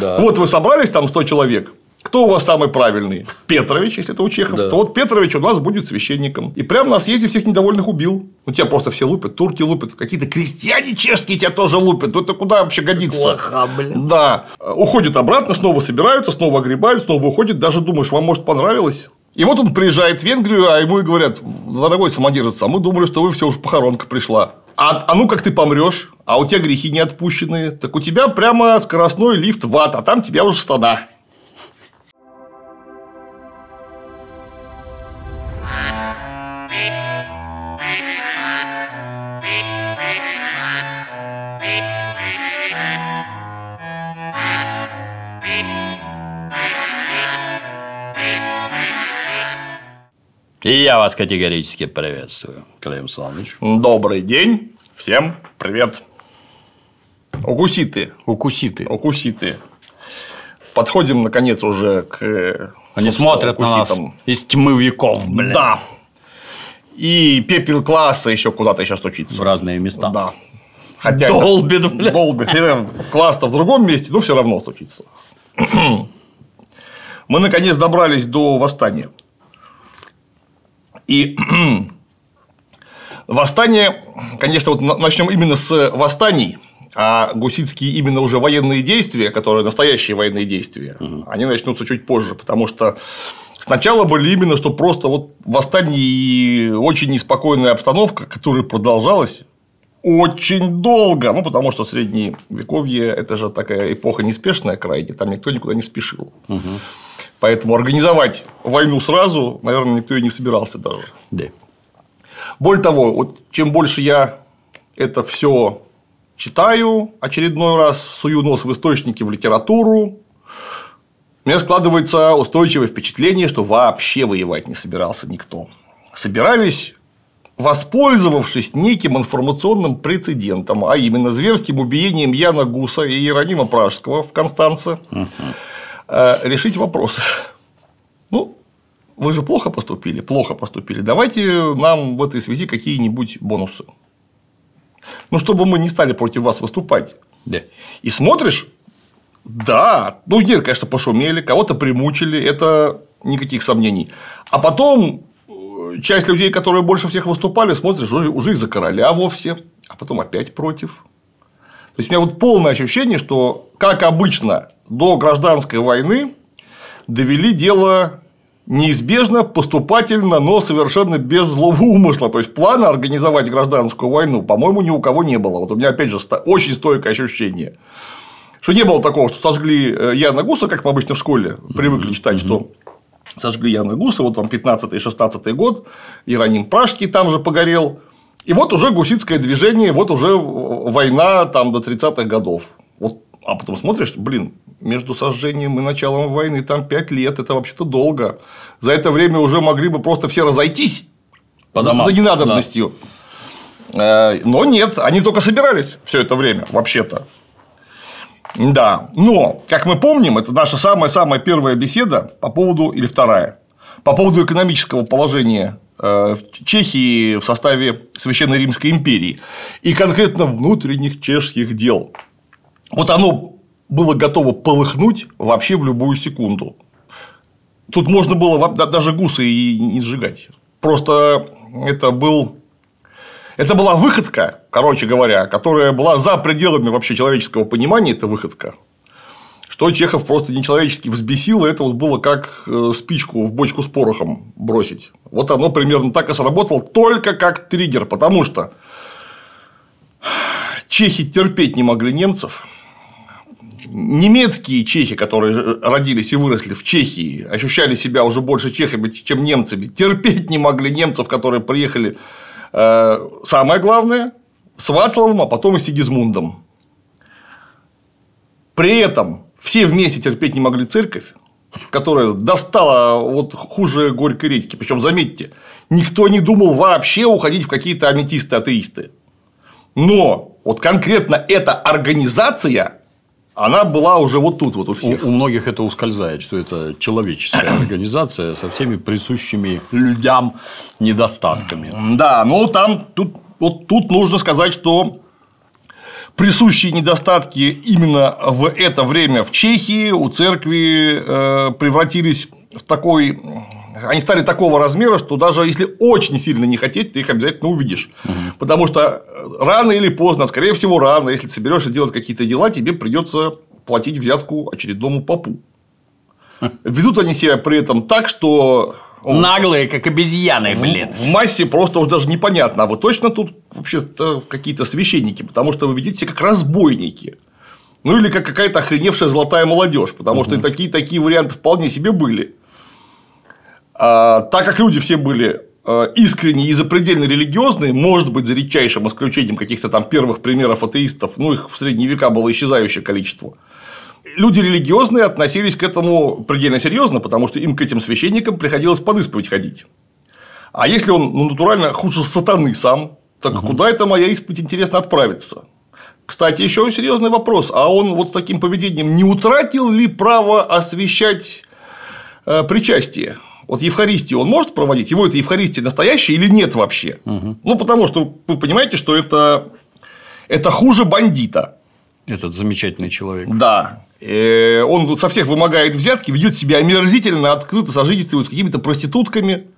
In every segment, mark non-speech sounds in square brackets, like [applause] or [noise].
Да. Вот вы собрались там 100 человек. Кто у вас самый правильный? Петрович, если это у чехов. Да. То вот Петрович у нас будет священником. И прямо на съезде всех недовольных убил. Ну, тебя просто все лупят, турки лупят, какие-то крестьяне чешские тебя тоже лупят. Ну, это куда вообще годится? Плохо, блин. Да. Уходят обратно, снова собираются, снова огребают, снова уходят. Даже думаешь, вам, может, понравилось? И вот он приезжает в Венгрию, а ему и говорят, дорогой самодержец, а мы думали, что вы все уже похоронка пришла. А, а ну как ты помрешь, а у тебя грехи не отпущены, так у тебя прямо скоростной лифт в ад, а там тебя уже стана. И я вас категорически приветствую, Клим Саныч. Добрый день, всем привет. Укуситы, Укуситы. укуситы. Подходим, наконец, уже к э, Они смотрят на нас укуситам. из тьмы веков, блин. Да. И пепел класса еще куда-то сейчас В учиться. разные места. Да. Хотя Долбит, бля. Долбит. Э, Класс-то в другом месте, но все равно стучится. [clears throat] Мы наконец добрались до восстания. И [clears throat] восстание, конечно, вот начнем именно с восстаний, а гусицкие именно уже военные действия, которые настоящие военные действия, они начнутся чуть позже, потому что сначала были именно, что просто вот восстание и очень неспокойная обстановка, которая продолжалась очень долго, ну, потому что средневековье – это же такая эпоха неспешная крайне, там никто никуда не спешил. Поэтому организовать войну сразу, наверное, никто и не собирался даже. Да. Более того, вот чем больше я это все читаю очередной раз, сую нос в источники, в литературу, у меня складывается устойчивое впечатление, что вообще воевать не собирался никто. Собирались воспользовавшись неким информационным прецедентом, а именно зверским убиением Яна Гуса и Иеронима Пражского в Констанце, э, решить вопрос. Ну, вы же плохо поступили, плохо поступили. Давайте нам в этой связи какие-нибудь бонусы. Ну, чтобы мы не стали против вас выступать. Да. И смотришь, да, ну нет, конечно, пошумели, кого-то примучили, это никаких сомнений. А потом э, часть людей, которые больше всех выступали, смотришь, уже, уже и за короля вовсе, а потом опять против. То есть у меня вот полное ощущение, что, как обычно, до гражданской войны довели дело неизбежно, поступательно, но совершенно без злого умысла. То есть плана организовать гражданскую войну, по-моему, ни у кого не было. Вот у меня опять же очень стойкое ощущение. Что не было такого, что сожгли э, Яна Гуса, как мы обычно в школе привыкли читать, что сожгли Яна Гуса, вот вам 15-16 год, Иероним Пражский там же погорел. И вот уже гусицкое движение, вот уже война там до 30-х годов. Вот, а потом смотришь, блин, между сожжением и началом войны там 5 лет, это вообще-то долго. За это время уже могли бы просто все разойтись По за, домам. за ненадобностью. Э, Но нет, они только собирались все это время, вообще-то. Да, но, как мы помним, это наша самая-самая первая беседа по поводу, или вторая, по поводу экономического положения в Чехии в составе Священной Римской империи и конкретно внутренних чешских дел. Вот оно было готово полыхнуть вообще в любую секунду. Тут можно было даже гусы и не сжигать. Просто это был это была выходка, короче говоря, которая была за пределами вообще человеческого понимания, это выходка. Что Чехов просто нечеловечески взбесил, и это вот было как э, спичку в бочку с порохом бросить. Вот оно примерно так и сработало, только как триггер, потому что чехи терпеть не могли немцев. Немецкие чехи, которые родились и выросли в Чехии, ощущали себя уже больше чехами, чем немцами, терпеть не могли немцев, которые приехали Э, самое главное, с Вацлавом, а потом и с Сигизмундом. При этом все вместе терпеть не могли церковь, которая достала вот хуже горькой редьки. Причем, заметьте, никто не думал вообще уходить в какие-то аметисты-атеисты. Но вот конкретно эта организация, она была уже вот тут вот у У, всех. у многих это ускользает, что это человеческая [clears throat] организация со всеми присущими людям недостатками. Да, ну там тут, вот тут нужно сказать, что присущие недостатки именно в это время в Чехии у церкви э, превратились в такой они стали такого размера, что даже если очень сильно не хотеть, ты их обязательно увидишь. Угу. Потому что рано или поздно, скорее всего, рано, если ты соберешься делать какие-то дела, тебе придется платить взятку очередному попу. Ведут они себя при этом так, что Наглые, как обезьяны, блин. В, в массе просто уже даже непонятно, а вы точно тут вообще какие-то священники, потому что вы ведете себя как разбойники. Ну или как какая-то охреневшая золотая молодежь, потому угу. что такие такие варианты вполне себе были. А, так как люди все были а, искренне и запредельно религиозные, может быть, за редчайшим исключением каких-то там первых примеров атеистов, ну, их в средние века было исчезающее количество. Люди религиозные относились к этому предельно серьезно, потому что им к этим священникам приходилось под исповедь ходить. А если он ну, натурально хуже сатаны сам, так угу. куда это моя исповедь интересно отправиться? Кстати, еще серьезный вопрос. А он вот с таким поведением не утратил ли право освещать э, причастие? Вот Евхаристию он может проводить? Его это Евхаристия настоящая или нет вообще? Угу. Ну, потому что вы понимаете, что это, это хуже бандита. Этот замечательный человек. Да. Э, он со всех вымогает взятки, ведет себя омерзительно, открыто сожительствует с какими-то проститутками,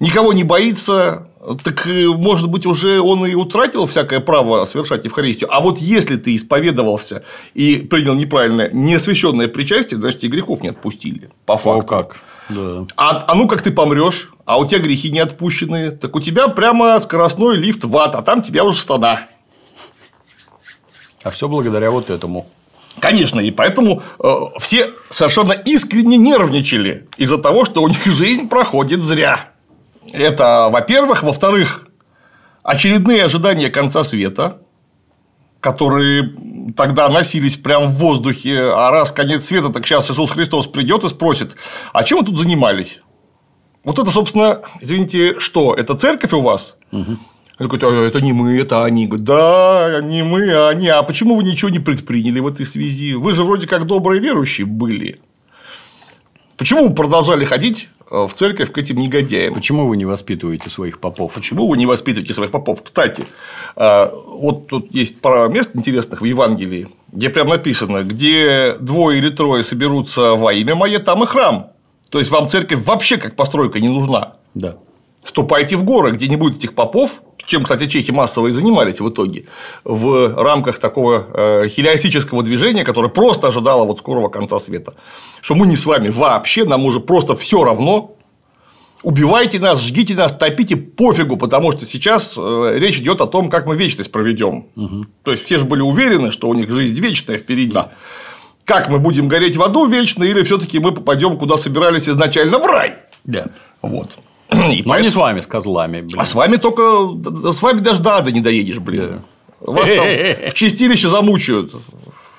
никого не боится. Так, э, может быть, уже он и утратил всякое право совершать Евхаристию. А вот если ты исповедовался и принял неправильное, неосвященное причастие, значит, тебе грехов не отпустили. По факту. О, как? Да. А, а ну как ты помрешь, а у тебя грехи не отпущены, так у тебя прямо скоростной лифт в ад, а там тебя уже стана. А все благодаря вот этому. Конечно, и поэтому э, все совершенно искренне нервничали из-за того, что у них [laughs] жизнь проходит зря. Это, во-первых. Во-вторых, очередные ожидания конца света, которые тогда носились прямо в воздухе, а раз конец света, так сейчас Иисус Христос придет и спросит, а чем вы тут занимались? Вот это, собственно, извините, что? Это церковь у вас? Угу. Они говорят, а это не мы, это они. Говорят, да, не мы, а они. А почему вы ничего не предприняли в этой связи? Вы же вроде как добрые верующие были. Почему вы продолжали ходить э, в церковь к этим негодяям? Почему вы не воспитываете своих попов? Почему вы не воспитываете своих попов? Кстати, э, вот тут есть пара мест интересных в Евангелии, где прям написано, где двое или трое соберутся во имя мое, там и храм. То есть вам церковь вообще как постройка не нужна. Да. Ступайте в горы, где не будет этих попов, чем, кстати, чехи массово и занимались в итоге, в рамках такого э, хелиастического движения, которое просто ожидало вот скорого конца света. Что мы не с вами вообще, нам уже просто все равно, убивайте нас, жгите нас, топите, пофигу, потому что сейчас э, речь идет о том, как мы вечность проведем. Угу. То есть все же были уверены, что у них жизнь вечная впереди. Да. Как мы будем гореть в аду вечно, или все-таки мы попадем куда собирались изначально в рай? Да. Вот. И Но поэтому... не с вами, с козлами. Блин. А с вами только с вами даже до ада не доедешь, блин. Да. Вас там [laughs] в чистилище замучают.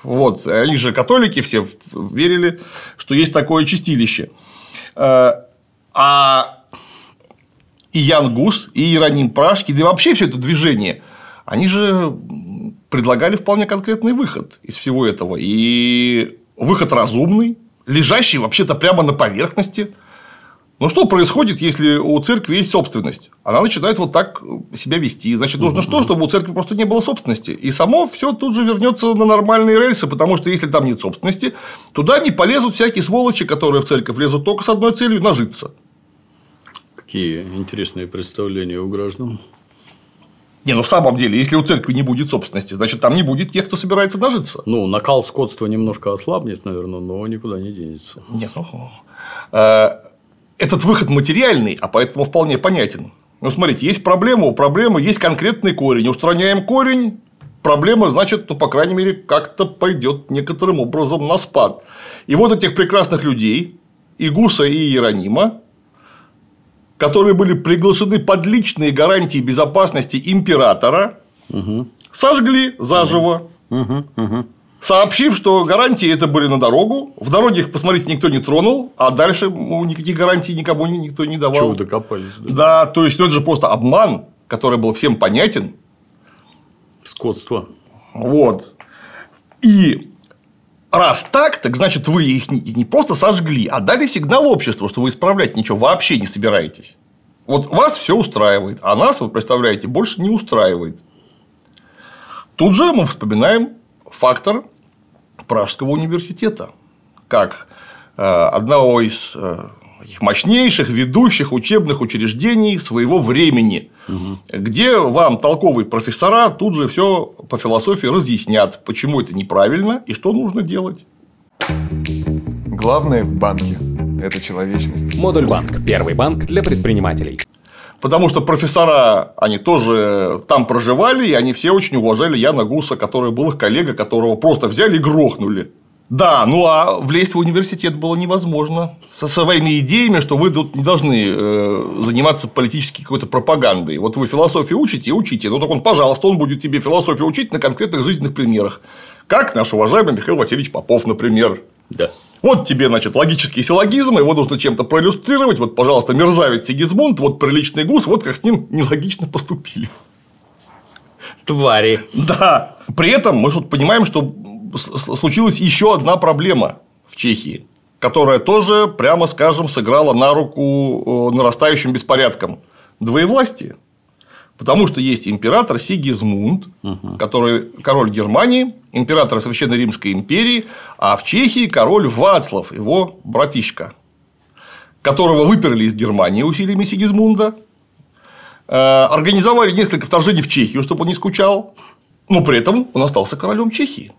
Вот, они же католики все верили, что есть такое чистилище. Э, а и Ян Гус, и Иероним Пражский, да и вообще все это движение, они же предлагали вполне конкретный выход из всего этого. И выход разумный, лежащий вообще-то прямо на поверхности – ну, что происходит, если у церкви есть собственность? Она начинает вот так себя вести. Значит, нужно что, чтобы у церкви просто не было собственности. И само все тут же вернется на нормальные рельсы, потому что если там нет собственности, туда не полезут всякие сволочи, которые в церковь лезут только с одной целью нажиться. Какие интересные представления у граждан. Не, ну в самом деле, если у церкви не будет собственности, значит, там не будет тех, кто собирается нажиться. Ну, накал скотства немножко ослабнет, наверное, но никуда не денется. Нет, ну э, этот выход материальный, а поэтому вполне понятен. Ну, смотрите, есть проблема, у проблемы есть конкретный корень. Устраняем корень, проблема, значит, ну, по крайней мере, как-то пойдет некоторым образом на спад. И вот этих прекрасных людей, и Гуса, и Иеронима, которые были приглашены под личные гарантии безопасности императора, угу. сожгли заживо. Угу, угу сообщив, что гарантии это были на дорогу. В дороге их, посмотрите, никто не тронул, а дальше ну, никаких гарантий никому никто не давал. Чего докопались? Да, да то есть, ну, это же просто обман, который был всем понятен. Скотство. Вот. И раз так, так значит, вы их не просто сожгли, а дали сигнал обществу, что вы исправлять ничего вообще не собираетесь. Вот вас все устраивает, а нас, вы представляете, больше не устраивает. Тут же мы вспоминаем фактор Пражского университета, как э, одного из э, мощнейших ведущих учебных учреждений своего времени, угу. где вам толковые профессора тут же все по философии разъяснят, почему это неправильно и что нужно делать. Главное в банке – это человечность. Модуль банк. Первый банк для предпринимателей. Потому что профессора, они тоже там проживали, и они все очень уважали Яна Гуса, который был их коллега, которого просто взяли и грохнули. Да, ну а влезть в университет было невозможно. Со своими идеями, что вы тут не должны э, заниматься политической какой-то пропагандой. Вот вы философию учите, учите. Ну так он, пожалуйста, он будет тебе философию учить на конкретных жизненных примерах. Как наш уважаемый Михаил Васильевич Попов, например. Да. Вот тебе, значит, логический силлогизм, его нужно чем-то проиллюстрировать. Вот, пожалуйста, мерзавец Сигизмунд, вот приличный гус, вот как с ним нелогично поступили. Твари. Да. При этом мы тут понимаем, что случилась еще одна проблема в Чехии, которая тоже, прямо скажем, сыграла на руку э, нарастающим беспорядкам. Двоевластие. Потому что есть император Сигизмунд, угу. который король Германии, император Священной Римской империи, а в Чехии король Вацлав, его братишка, которого выперли из Германии усилиями Сигизмунда, э, организовали несколько вторжений в Чехию, чтобы он не скучал, но при этом он остался королем Чехии.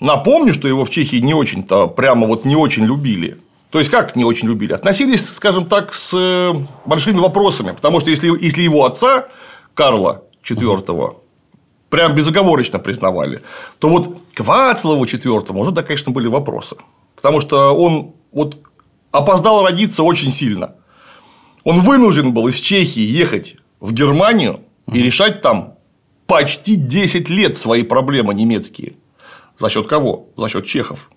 Напомню, что его в Чехии не очень-то прямо вот не очень любили. То есть, как не очень любили? Относились, скажем так, с э, большими вопросами. Потому что если, если его отца, Карла IV, прям безоговорочно признавали, то вот к Вацлаву IV уже, да, конечно, были вопросы. Потому что он вот опоздал родиться очень сильно. Он вынужден был из Чехии ехать в Германию и решать там почти 10 лет свои проблемы немецкие. За счет кого? За счет чехов.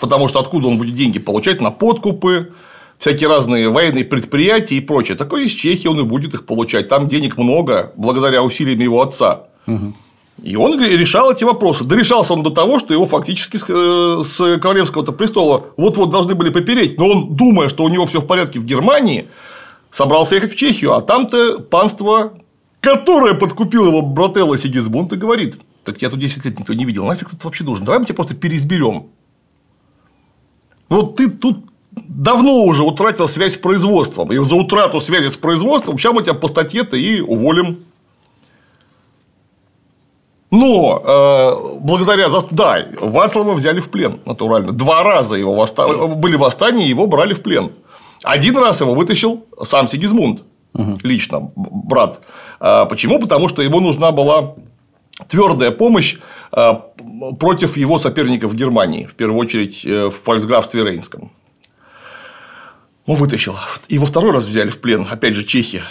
Потому что откуда он будет деньги получать на подкупы, всякие разные военные предприятия и прочее. Такое из Чехии он и будет их получать. Там денег много, благодаря усилиям его отца. И он решал эти вопросы. Дорешался он до того, что его фактически с э, королевского престола вот-вот должны были попереть. Но он, думая, что у него все в порядке в Германии, собрался ехать в Чехию, а там-то панство, которое подкупило его брателло Сигизмунд, и говорит – так я тут 10 лет никто не видел. Нафиг тут вообще нужен? Давай мы тебя просто переизберем. Вот ты тут давно уже утратил связь с производством. И за утрату связи с производством сейчас мы тебя по статье-то и уволим. Но э, благодаря да, Вацлава взяли в плен, натурально. Два раза его восста... были восстания, его брали в плен. Один раз его вытащил сам Сигизмунд угу. лично, брат. А почему? Потому что ему нужна была твердая помощь э, против его соперников в Германии, в первую очередь э, в фальцграфстве Рейнском. Он вытащил. И во второй раз взяли в плен, опять же, чехи.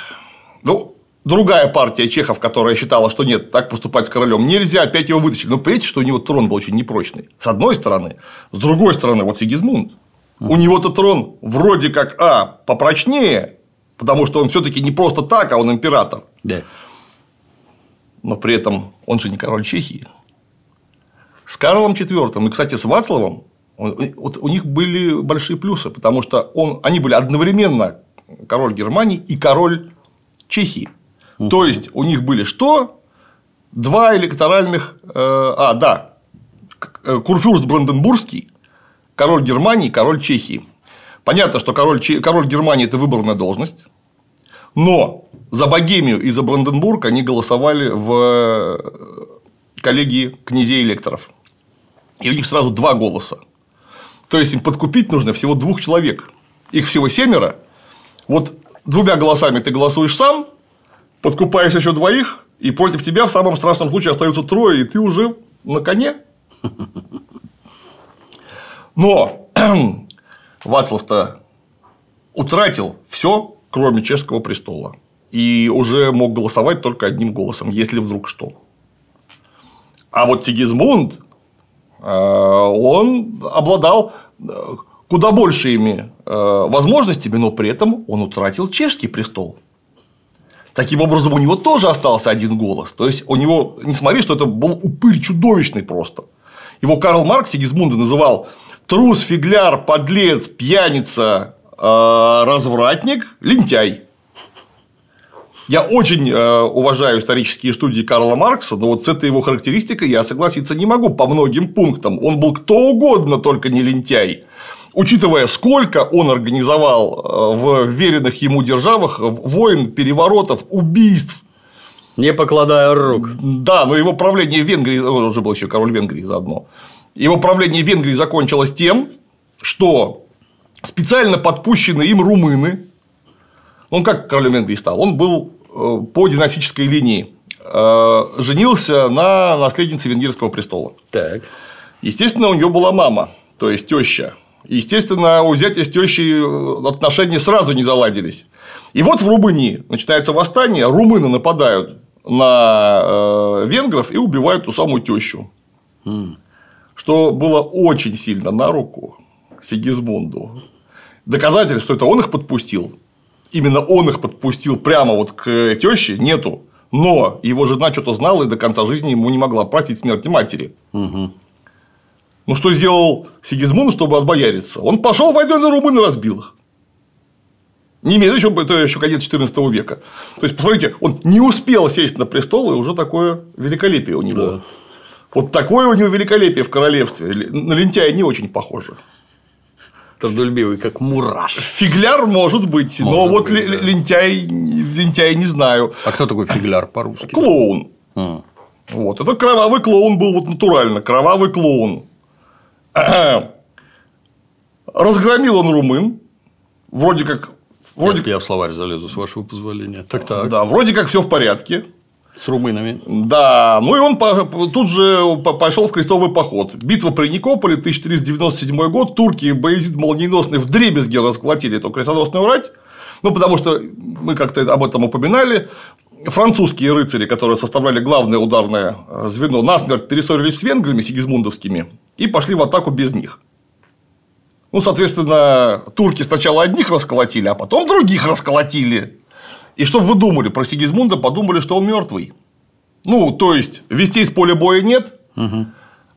Ну, другая партия чехов, которая считала, что нет, так поступать с королем нельзя, опять его вытащили. Но понимаете, что у него трон был очень непрочный. С одной стороны. С другой стороны, вот Сигизмунд. У него-то трон вроде как, а, попрочнее, потому что он все-таки не просто так, а он император. Да но при этом он же не король Чехии. С Карлом IV и, кстати, с Вацлавом вот у них были большие плюсы, потому что он, они были одновременно король Германии и король Чехии. Угу. То есть у них были что? Два электоральных. Э, а, да. Э, Курфюрст Бранденбургский, король Германии, король Чехии. Понятно, что король, король Германии это выборная должность. Но за Богемию и за Бранденбург они голосовали в э, коллегии князей электоров. И у них сразу два голоса. То есть им подкупить нужно всего двух человек. Их всего семеро. Вот двумя голосами ты голосуешь сам, подкупаешь еще двоих, и против тебя в самом страшном случае остаются трое, и ты уже на коне. Но [clears throat] Вацлав-то утратил все кроме чешского престола. И уже мог голосовать только одним голосом, если вдруг что. А вот Сигизмунд, э, он обладал э, куда большими э, возможностями, но при этом он утратил чешский престол. Таким образом, у него тоже остался один голос. То есть, у него, не смотри, что это был упырь чудовищный просто. Его Карл Маркс Сигизмунда называл трус, фигляр, подлец, пьяница, развратник, лентяй. Я очень э, уважаю исторические студии Карла Маркса, но вот с этой его характеристикой я согласиться не могу по многим пунктам. Он был кто угодно, только не лентяй. Учитывая, сколько он организовал э, в веренных ему державах войн, переворотов, убийств, Не покладая рук. да, но его правление в Венгрии, он уже был еще король Венгрии заодно, его правление в Венгрии закончилось тем, что специально подпущенные им румыны, он как королем Венгрии стал, он был э, по династической линии, э, женился на наследнице венгерского престола. Так. Естественно, у нее была мама, то есть теща. Естественно, у зятя с тещей э, отношения сразу не заладились. И вот в Румынии начинается восстание, румыны нападают на венгров и убивают ту самую тещу. Что было очень сильно на руку Сигизмунду. Доказательств, что это он их подпустил, именно он их подпустил прямо вот к теще, нету. Но его жена что-то знала и до конца жизни ему не могла простить смерти матери. Ну, что сделал Сигизмунд, чтобы отбояриться? Он пошел войной на румын и разбил их. Немедленно, еще, это еще конец 14 века. То есть, посмотрите, он не успел сесть на престол, и уже такое великолепие у него. Да. Вот такое у него великолепие в королевстве. На лентяя не очень похоже. Трудолюбивый, как мураш. Фигляр может быть, но Может вот быть, ле- да. лентяй, лентяй не знаю. А кто такой фигляр по-русски? Клоун. А. Вот. Это кровавый клоун был вот натурально. Кровавый клоун. [clears throat] Разгромил он румын. Вроде как. Вроде, Нет, я в словарь залезу, с вашего позволения. Так так. да, вроде как все в порядке. С румынами. Да, ну и он тут же по- пошел в крестовый поход. Битва при Никополе, 1497 год. Турки и Боязид молниеносный в дребезги расколотили эту крестоносную рать. Ну, потому что мы как-то об этом упоминали. Французские рыцари, которые составляли главное ударное э, звено, насмерть перессорились с венграми сигизмундовскими и пошли в атаку без них. Ну, соответственно, турки сначала одних расколотили, а потом других расколотили. И что вы думали про Сигизмунда, подумали, что он мертвый. Ну, то есть, вестей с поля боя нет,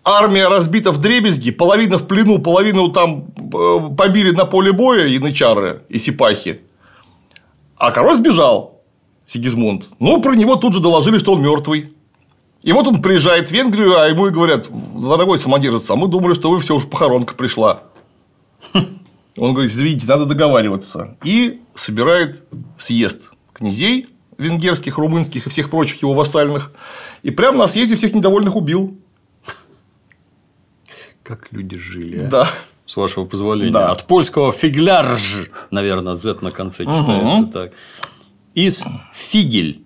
армия разбита в дребезги, половина в плену, половину там э, побили на поле боя и начары, и сипахи. А король сбежал, Сигизмунд. Ну, про него тут же доложили, что он мертвый. И вот он приезжает в Венгрию, а ему и говорят, дорогой самодержец, а мы думали, что вы все уже похоронка пришла. Он говорит, извините, надо договариваться. И собирает съезд князей венгерских, румынских и всех прочих его вассальных. И прямо на съезде всех недовольных убил. Как люди жили. а? Да. С вашего позволения. Да. От польского фиглярж, наверное, Z на конце читается так. Из фигель.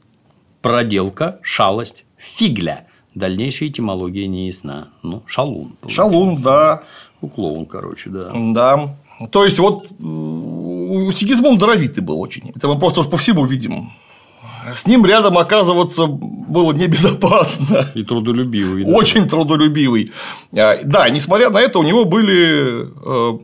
Проделка, шалость, фигля. Дальнейшая этимология не ясна. Ну, шалун. Шалун, да. Клоун, короче, да. Да. То есть, вот у Сигизмунд даровитый был очень. Это мы просто уж по всему видим. С ним рядом оказываться было небезопасно. И трудолюбивый. да. Очень трудолюбивый. А, Да, несмотря на это, у него были э,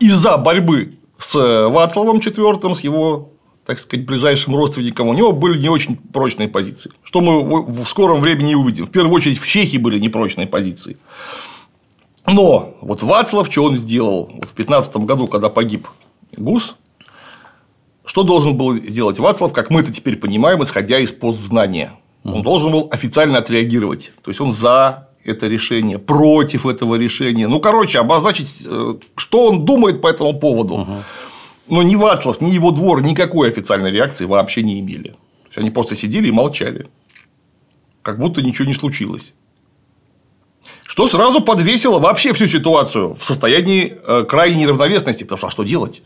из-за борьбы с Вацлавом IV, с его так сказать, ближайшим родственником, у него были не очень прочные позиции. Что мы в скором времени увидим. В первую очередь, в Чехии были непрочные позиции. Но вот Вацлав, что он сделал вот в 15 году, когда погиб Гус, что должен был сделать Вацлав, как мы это теперь понимаем, исходя из постзнания? Он должен был официально отреагировать. То есть он за это решение, против этого решения. Ну, короче, обозначить, э, что он думает по этому поводу. Но ни Вацлав, ни его двор никакой официальной реакции вообще не имели. Они просто сидели и молчали. Как будто ничего не случилось. Что сразу подвесило вообще всю ситуацию в состоянии э, крайней неравновесности. Потому что а что делать?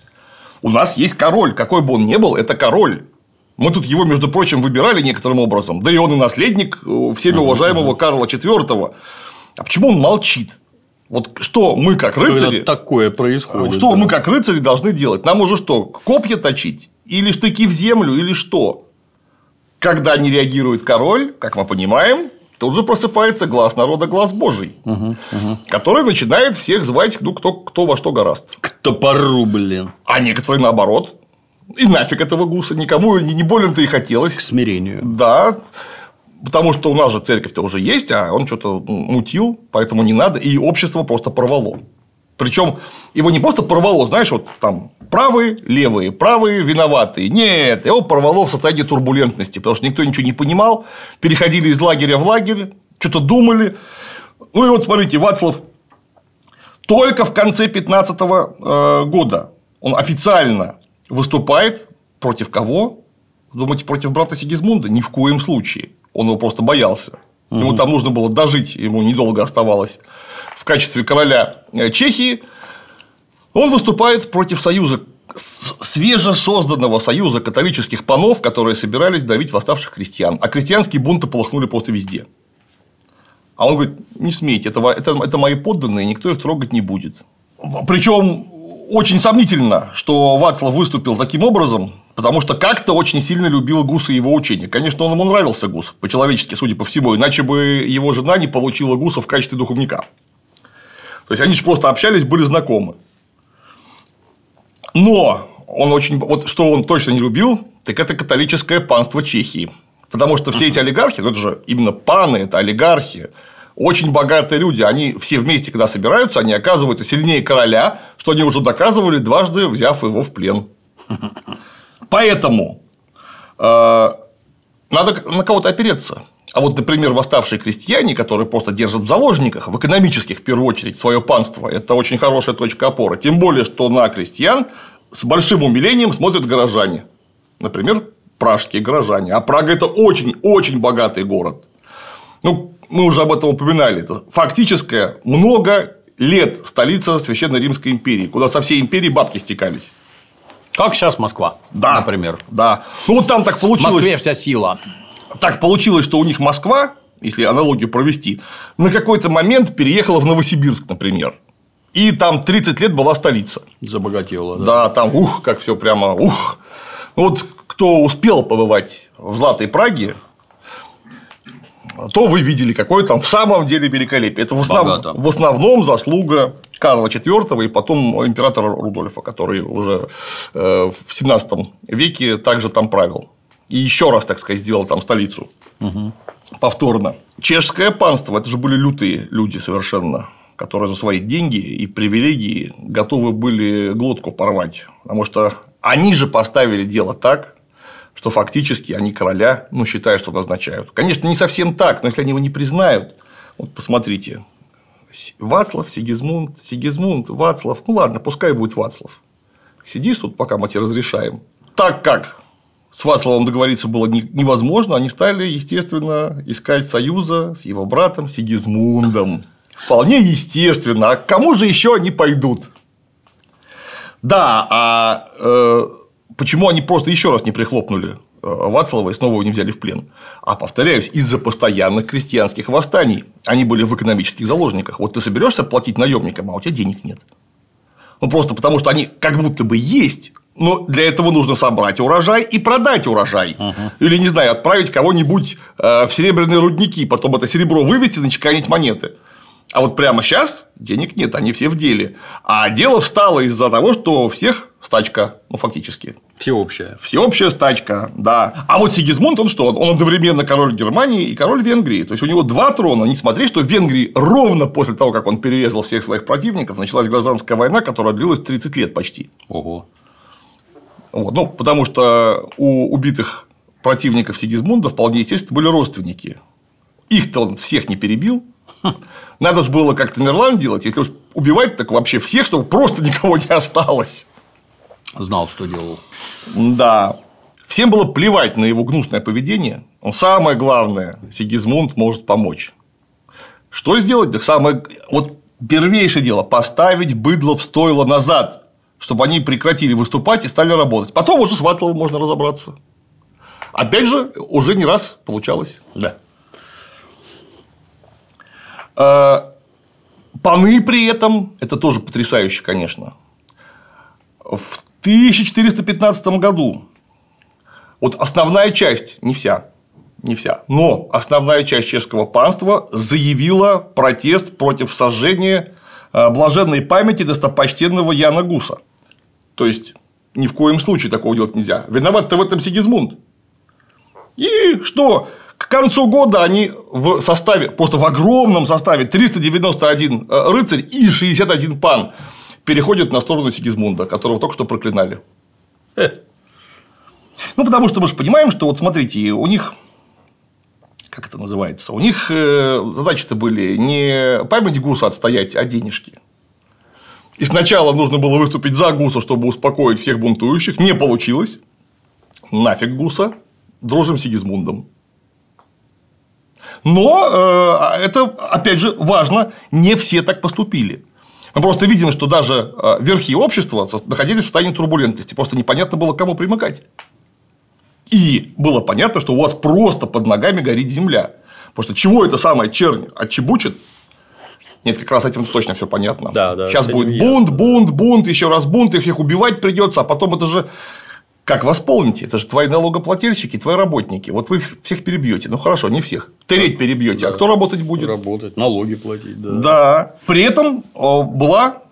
У нас есть король, какой бы он ни был, это король. Мы тут его, между прочим, выбирали некоторым образом. Да и он и наследник э, всеми уважаемого Карла IV. А почему он молчит? Вот что мы, как Когда рыцари, такое происходит. что да. мы, как рыцари, должны делать? Нам уже что, копья точить? Или штыки в землю? Или что? Когда не реагирует король, как мы понимаем, тут же просыпается глаз народа, глаз Божий, который начинает всех звать, ну, кто, кто во что гораст. К топору, блин. А некоторые наоборот. И нафиг этого гуса. Никому не, не больно-то и хотелось. К смирению. Да. Потому что у нас же церковь-то уже есть, а он что-то мутил, поэтому не надо. И общество просто порвало. Причем его не просто порвало, знаешь, вот там правые, левые, правые, виноватые. Нет, его порвало в состоянии турбулентности, потому что никто ничего не понимал, переходили из лагеря в лагерь, что-то думали. Ну и вот смотрите, Вацлав только в конце 15 года он официально выступает против кого? Думаете, против брата Сигизмунда? Ни в коем случае. Он его просто боялся. Ему там нужно было дожить, ему недолго оставалось качестве короля э, Чехии. Он выступает против союза свежесозданного союза католических панов, которые собирались давить восставших крестьян. А крестьянские бунты полыхнули просто везде. А он говорит, не смейте, это, это, это мои подданные, никто их трогать не будет. Причем очень сомнительно, что Вацлав выступил таким образом, потому что как-то очень сильно любил Гуса и его учение. Конечно, он ему нравился Гус, по-человечески, судя по всему, иначе бы его жена не получила Гуса в качестве духовника. То есть, они же просто общались, были знакомы. Но он очень... Вот что он точно не любил, так это католическое панство Чехии. Потому что все эти олигархи, ну это же именно паны, это олигархи, очень богатые люди, они все вместе, когда собираются, они оказываются сильнее короля, что они уже доказывали, дважды взяв его в плен. [laughs] Поэтому э, надо на кого-то опереться. А вот, например, восставшие крестьяне, которые просто держат в заложниках, в экономических, в первую очередь, свое панство, это очень хорошая точка опоры. Тем более, что на крестьян с большим умилением смотрят горожане. Например, пражские горожане. А Прага – это очень-очень богатый город. Ну, мы уже об этом упоминали. Это фактическая много лет столица Священной Римской империи, куда со всей империи бабки стекались. Как сейчас Москва, да, например. Да. Ну, вот там так получилось. В Москве вся сила. Так получилось, что у них Москва, если аналогию провести, на какой-то момент переехала в Новосибирск, например. И там 30 лет была столица. Забогатела, да. Да, там, ух, как все прямо, ух. Вот кто успел побывать в Златой Праге, то вы видели, какое там в самом деле великолепие. Это в, основ... в основном заслуга Карла IV и потом императора Рудольфа, который уже э, в 17 веке также там правил. И еще раз, так сказать, сделал там столицу. Угу. Повторно. Чешское панство это же были лютые люди совершенно которые за свои деньги и привилегии готовы были глотку порвать. Потому что они же поставили дело так, что фактически они короля, ну, считают, что назначают. Конечно, не совсем так, но если они его не признают, вот посмотрите, Вацлав, Сигизмунд, Сигизмунд, Вацлав, ну ладно, пускай будет Вацлав. Сидишь тут, пока мы тебе разрешаем. Так как с Вацлавом договориться было невозможно, они стали, естественно, искать союза с его братом Сигизмундом. Вполне естественно. А к кому же еще они пойдут? Да, а э, Почему они просто еще раз не прихлопнули э, Вацлава и снова его не взяли в плен? А, повторяюсь, из-за постоянных крестьянских восстаний. Они были в экономических заложниках. Вот ты соберешься платить наемникам, а у тебя денег нет. Ну, просто потому, что они как будто бы есть, но для этого нужно собрать урожай и продать урожай. Угу. Или, не знаю, отправить кого-нибудь э, в серебряные рудники, потом это серебро вывести начеканить монеты. А вот прямо сейчас денег нет, они все в деле. А дело встало из-за того, что всех стачка, ну, фактически. Всеобщая. Всеобщая стачка, да. А вот Сигизмунд, он что? Он одновременно король Германии и король Венгрии. То есть, у него два трона. Не смотри, что в Венгрии ровно после того, как он перерезал всех своих противников, началась гражданская война, которая длилась 30 лет почти. Ого. Вот, ну, потому что у убитых противников Сигизмунда вполне естественно были родственники. Их-то он всех не перебил. Надо же было как-то Мерлан делать, если уж убивать, так вообще всех, чтобы просто никого не осталось. Знал, что делал. Да. Всем было плевать на его гнусное поведение. Он самое главное, Сигизмунд может помочь. Что сделать? Так самое вот первейшее дело поставить быдло в стойло назад, чтобы они прекратили выступать и стали работать. Потом уже с Ватловым можно разобраться. Опять же, уже не раз получалось. Да. А, паны при этом, это тоже потрясающе, конечно. В 1415 году вот основная часть, не вся, не вся, но основная часть чешского панства заявила протест против сожжения блаженной памяти достопочтенного Яна Гуса. То есть, ни в коем случае такого делать нельзя. Виноват-то в этом Сигизмунд. И что? К концу года они в составе, просто в огромном составе 391 э, рыцарь и 61 пан переходят на сторону Сигизмунда, которого только что проклинали. Ну, потому что мы же понимаем, что вот смотрите, у них как это называется, у них э, задачи-то были не память гуса отстоять, а денежки. И сначала нужно было выступить за гуса, чтобы успокоить всех бунтующих. Не получилось. Нафиг гуса. Дружим с Сигизмундом. Но э, это, опять же, важно, не все так поступили. Мы просто видим, что даже э, верхи общества находились в состоянии турбулентности. Просто непонятно было, кому примыкать. И было понятно, что у вас просто под ногами горит земля. Потому что чего это самое чернь отчебучит, нет, как раз этим точно все понятно. Да, да, Сейчас будет бунт, ясно. бунт, бунт, еще раз бунт, и всех убивать придется, а потом это же как восполните? Это же твои налогоплательщики, твои работники. Вот вы всех перебьете. Ну хорошо, не всех. Треть перебьете. А кто работать будет? Работать, налоги платить, да. Да. При этом о, была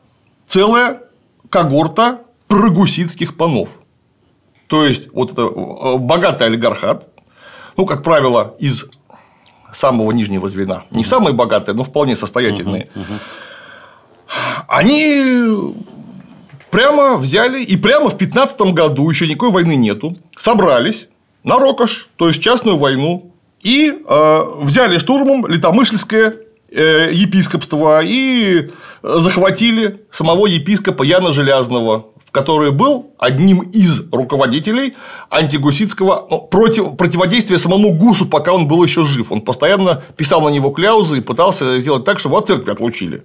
целая когорта прогуситских панов. То есть, вот это э, богатый олигархат, ну, как правило, из самого нижнего звена. Не самые богатые, но вполне состоятельные. Они прямо взяли и прямо в 15 году, еще никакой войны нету, собрались на Рокош, то есть частную войну, и э, взяли штурмом Литомышльское э, епископство и захватили самого епископа Яна Желязного, который был одним из руководителей антигуситского ну, против, противодействия самому Гусу, пока он был еще жив. Он постоянно писал на него кляузы и пытался сделать так, чтобы от церкви отлучили.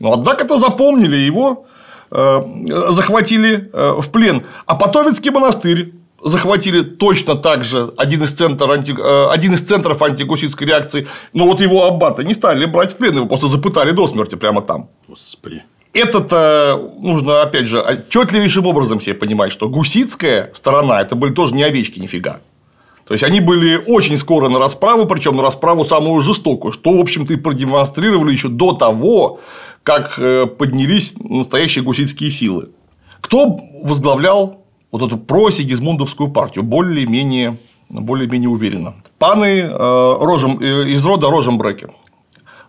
Но однако это запомнили его, э, захватили э, в плен. А Потовицкий монастырь захватили точно так же один из, центр анти... э, один из центров антигуситской реакции. Но вот его аббата не стали брать в плен, его просто запытали до смерти прямо там. Господи. Это-то нужно, опять же, отчетливейшим образом себе понимать, что гуситская сторона это были тоже не овечки нифига. То есть они были очень скоро на расправу, причем на расправу самую жестокую, что, в общем-то, и продемонстрировали еще до того, как э, поднялись настоящие гуситские силы. Кто возглавлял вот эту просигизмундовскую партию более-менее более-менее уверенно? Паны э, Рожем, э, из рода Рожембреки.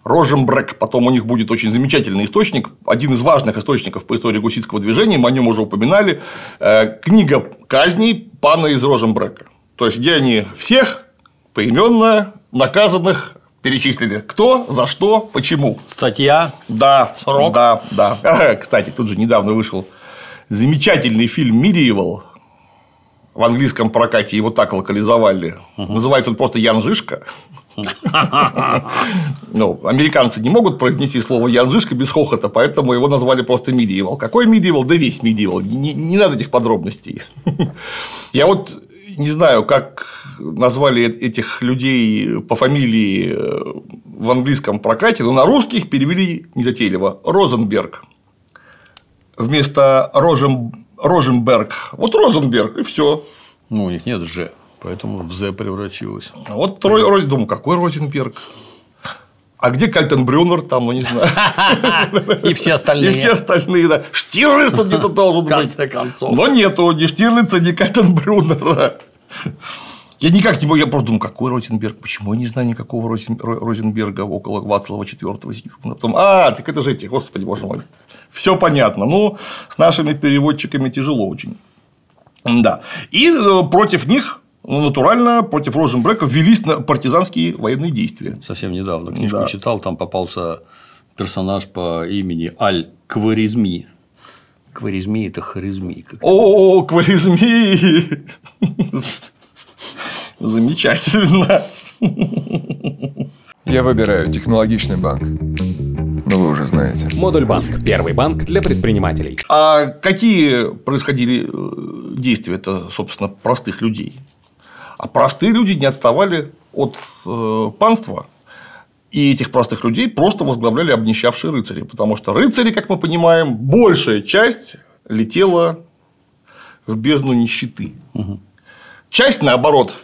Рожембрек, потом у них будет очень замечательный источник, один из важных источников по истории гуситского движения, мы о нем уже упоминали, э, книга казней пана из Рожемберка. То есть, где они всех поименно наказанных перечислили. Кто, за что, почему. Статья. Да, Срок. да, да. Кстати, тут же недавно вышел замечательный фильм «Medieval». В английском прокате его так локализовали. Называется он просто Ян Жишка. [laughs] Ну, американцы не могут произнести слово Ян Жишка без хохота, поэтому его назвали просто Medieval. Какой Medieval? Да весь Medieval. Не, надо этих подробностей. [laughs] Я вот не знаю, как назвали этих людей по фамилии в английском прокате, но на русских перевели незатейливо Розенберг. Вместо Рожем... Роженберг. Вот Розенберг, и все. Ну, у них нет Ж, поэтому в З превратилось. Вот трой... Роз- думаю, какой Розенберг? А где Кальтенбрюнер там, ну не знаю. [laughs] И все остальные. И все остальные, да. Штирлиц тут где-то должен В быть. конце концов. Но нету ни Штирлица, ни Кальтенбрюнера. Я никак не могу, я просто думаю, какой Розенберг, почему я не знаю никакого Розен- Ро- Розенберга около Вацлава IV. Потом, а, так это же эти, господи, боже мой. Все понятно. Ну, с нашими переводчиками тяжело очень. Да. И э, против них, ну, натурально, против Розенберга велись на- партизанские военные действия. Совсем недавно книжку Да. читал, там попался персонаж по имени Аль Кваризми. Кваризми – это харизми. О, Кваризми! Замечательно. Я выбираю технологичный банк. Ну, вы уже знаете. Модуль банк. Первый банк для предпринимателей. А какие происходили э, действия это, собственно, простых людей? А простые люди не отставали от э, панства. И этих простых людей просто возглавляли обнищавшие рыцари. Потому что рыцари, как мы понимаем, большая часть летела в бездну нищеты. Часть, наоборот,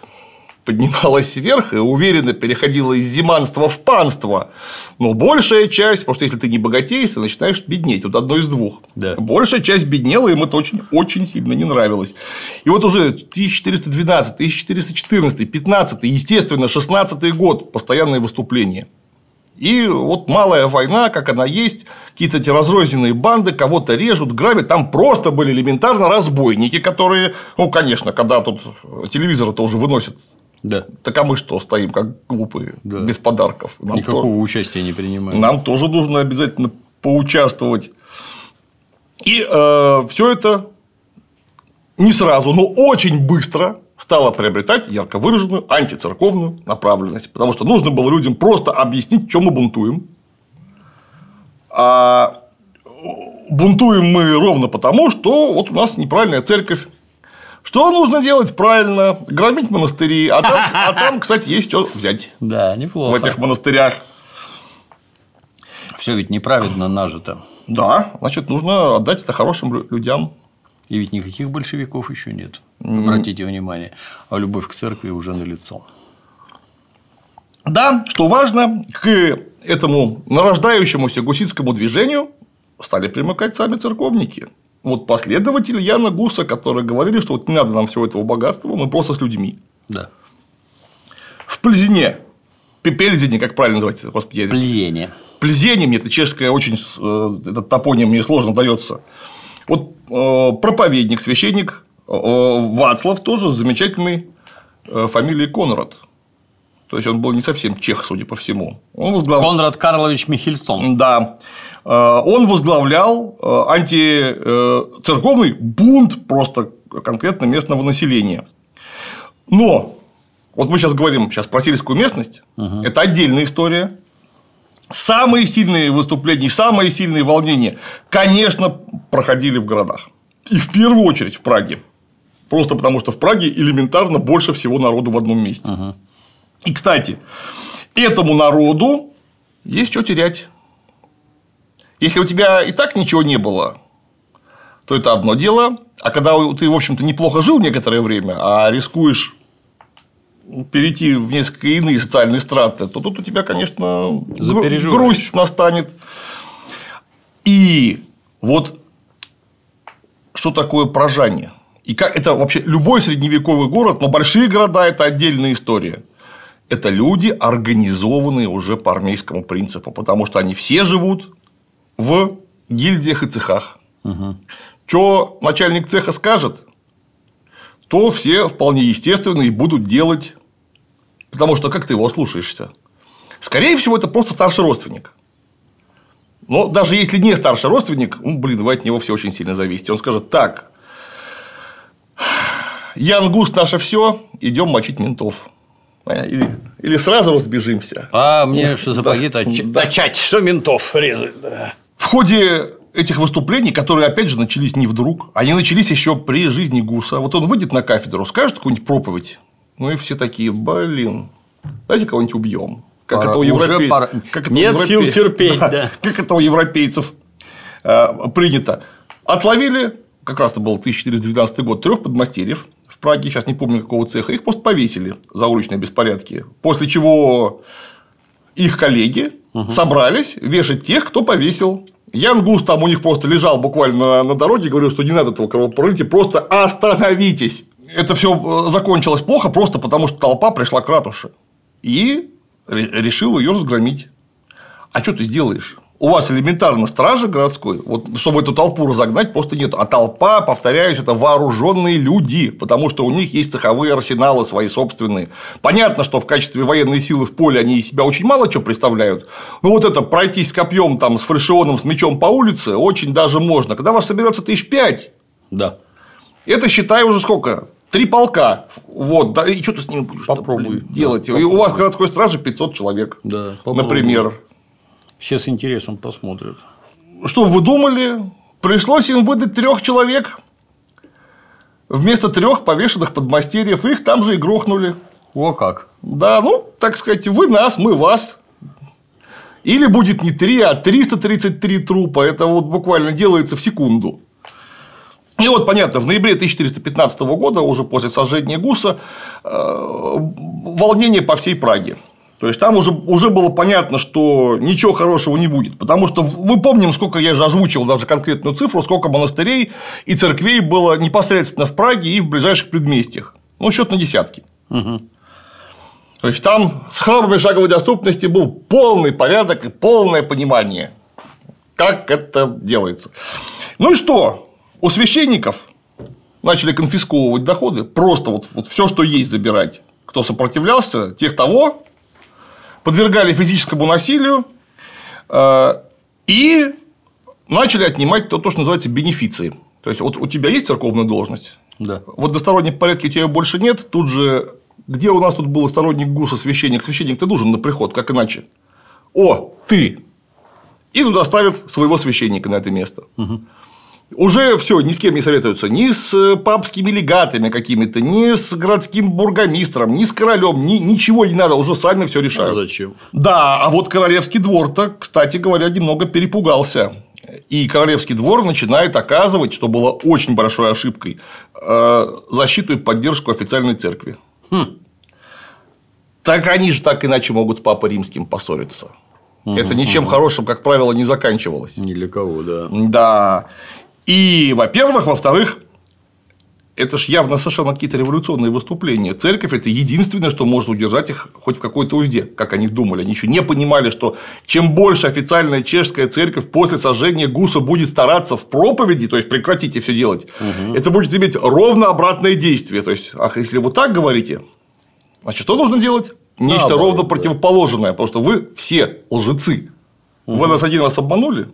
поднималась вверх и уверенно переходила из зиманства в панство. Но большая часть, потому что если ты не богатеешь, ты начинаешь беднеть. Вот одно из двух. Да. Большая часть беднела, им это очень, очень сильно не нравилось. И вот уже 1412, 1414, 15, естественно, 16 год постоянные выступления. И вот малая война, как она есть, какие-то эти разрозненные банды, кого-то режут, грабят. Там просто были элементарно разбойники, которые, ну, конечно, когда тут телевизор-то уже выносят Да. так а мы что, стоим как глупые, Да. без подарков? Нам, Никакого то- участия не принимают. нам тоже нужно обязательно поучаствовать. И все это не сразу, но очень быстро стало приобретать ярко выраженную антицерковную направленность. Потому что нужно было людям просто объяснить, чем мы бунтуем. А бунтуем мы ровно потому, что вот у нас неправильная церковь. Что нужно делать правильно? Громить монастыри. А там, а там кстати, есть что взять Да, в неплохо. этих монастырях. Все ведь неправедно нажито. Да, значит, нужно отдать это хорошим лю- людям. И ведь никаких большевиков еще нет. Обратите внимание. А любовь к церкви уже налицо. Да, что важно, к этому нарождающемуся гуситскому движению стали примыкать сами церковники. Вот последователи Яна Гуса, которые говорили, что вот не надо нам всего этого богатства, мы просто с людьми. Да. В Плезине, Пепельзине, как правильно называть, господи, я- Плезение. Плезение, мне это чешское очень, э, этот топоним мне сложно дается. Вот э, проповедник, священник э, Вацлав тоже э, фамилией Конрад. То есть он был не совсем чех, судя по всему. Он возглавлял. Конрад Карлович Михельсон. Да. Э, Он возглавлял э, антицерковный бунт просто конкретно местного населения. Но вот мы сейчас говорим сейчас про сельскую местность. Это отдельная история. Самые сильные выступления, самые сильные волнения, конечно, проходили в городах. И в первую очередь в Праге. Просто потому, что в Праге элементарно больше всего народу в одном месте. И, кстати, этому народу есть что терять. Если у тебя и так ничего не было, то это одно дело. А когда ты, в общем-то, неплохо жил некоторое время, а рискуешь перейти в несколько иные социальные страты, то тут у тебя, конечно, грусть настанет. И вот что такое прожание? И как это вообще любой средневековый город, но большие города это отдельная история. Это люди, организованные уже по армейскому принципу, потому что они все живут в гильдиях и цехах. Что начальник цеха скажет, то все вполне естественно и будут делать, потому что как ты его слушаешься? Скорее всего, это просто старший родственник. Но даже если не старший родственник, ну, блин, вы от него все очень сильно зависите. Он скажет, так, Ян Густ наше все, идем мочить ментов. Понятно? Или, или сразу разбежимся. А мне что сапоги точ- Да. точать, что ментов резать. да. В ходе этих выступлений, которые, опять же, начались не вдруг, они начались еще при жизни Гуса. Вот он выйдет на кафедру, скажет какую-нибудь проповедь, ну и все такие, блин, давайте кого-нибудь убьем. Как Пора, это у европейцев. пора. Нет сил терпеть, да. Как это у европейцев э, принято. Отловили, как раз это был 1412 год, трех подмастерьев в Праге, сейчас не помню какого цеха, их просто повесили за уличные беспорядки. После чего их коллеги собрались вешать тех, кто повесил. Ян Гус там у них просто лежал буквально на, на дороге и говорил, что не надо этого кровопролития, просто остановитесь. Это все закончилось плохо просто потому, что толпа пришла к ратуше и ре- решила ее разгромить. А что ты сделаешь? У вас элементарно стражи городской, вот, чтобы эту толпу разогнать, просто нет. А толпа, повторяюсь, это вооруженные люди, потому что у них есть цеховые арсеналы свои собственные. Понятно, что в качестве военной силы в поле они из себя очень мало чего представляют. Но вот это пройтись с копьем, там, с фальшионом, с мечом по улице очень даже можно. Когда вас соберется тысяч пять, Да. это считай уже сколько? Три полка. Вот, да, и что ты с ними будешь Попробуй. блин, делать? Да, и у вас городской страже 500 человек. Да, попробуй. например. Все с интересом посмотрят. Что вы думали? Пришлось им выдать трех человек. Вместо трех повешенных подмастерьев их там же и грохнули. О как. Да, ну, так сказать, вы нас, мы вас. Или будет не 3, а 333 трупа. Это вот буквально делается в секунду. И вот, понятно, в ноябре 1415 года, уже после сожжения Гуса, э, волнение по всей Праге. То есть там уже, уже было понятно, что ничего хорошего не будет. Потому что мы помним, сколько я же озвучил даже конкретную цифру, сколько монастырей и церквей было непосредственно в Праге и в ближайших предместьях. Ну, счет на десятки. Угу. То есть там с храмами шаговой доступности был полный порядок и полное понимание, как это делается. Ну и что? У священников начали конфисковывать доходы, просто вот, вот все, что есть, забирать. Кто сопротивлялся, тех того подвергали физическому насилию э, и начали отнимать то, то, что называется бенефиции. То есть, вот у тебя есть церковная должность, да. в одностороннем порядке у тебя больше нет, тут же где у нас тут был сторонник ГУСа, священник, священник, ты нужен на приход, как иначе. О, ты! И туда ставят своего священника на это место. Угу. Уже все, ни с кем не советуются, ни с э, папскими легатами какими-то, ни с городским бургомистром, ни с королем, ни, ничего не надо, уже сами все решают. А зачем? Да, а вот королевский двор-то, кстати говоря, немного перепугался. И королевский двор начинает оказывать, что было очень большой ошибкой, э, защиту и поддержку официальной церкви. Хм. Так они же так иначе могут с папой римским поссориться. Угу, Это ничем угу. хорошим, как правило, не заканчивалось. Ни для кого, да. Да. И, во-первых, во-вторых, это ж явно совершенно какие-то революционные выступления. Церковь – это единственное, что может удержать их хоть в какой-то узде, как они думали. Они еще не понимали, что чем больше официальная чешская церковь после сожжения Гуса будет стараться в проповеди, то есть прекратите все делать, угу. это будет иметь ровно обратное действие. То есть, ах, если вы так говорите, значит, что нужно делать? Нечто да, ровно да. противоположное, потому что вы все лжецы. Угу. Вы нас один раз обманули,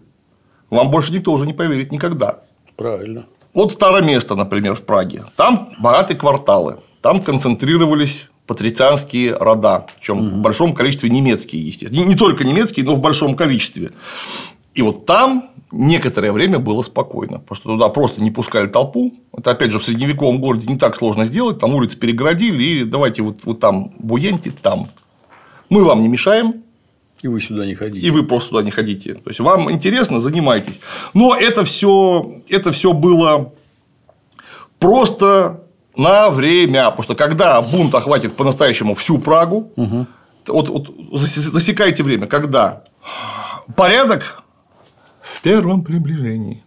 вам больше никто уже не поверит никогда. Правильно. Вот старое место, например, в Праге. Там богатые кварталы. Там концентрировались патрицианские рода, причем угу. в большом количестве немецкие, естественно. Не, не только немецкие, но в большом количестве. И вот там некоторое время было спокойно, потому что туда просто не пускали толпу. Это, опять же, в средневековом городе не так сложно сделать. Там улицы перегородили, и давайте вот, вот там буеньте, там. Мы вам не мешаем, и вы сюда не ходите. И вы просто туда не ходите. То есть вам интересно, занимайтесь. Но это все, это все было просто на время. Потому что когда бунт охватит по-настоящему всю Прагу, угу. вот, вот засекайте время, когда порядок в первом приближении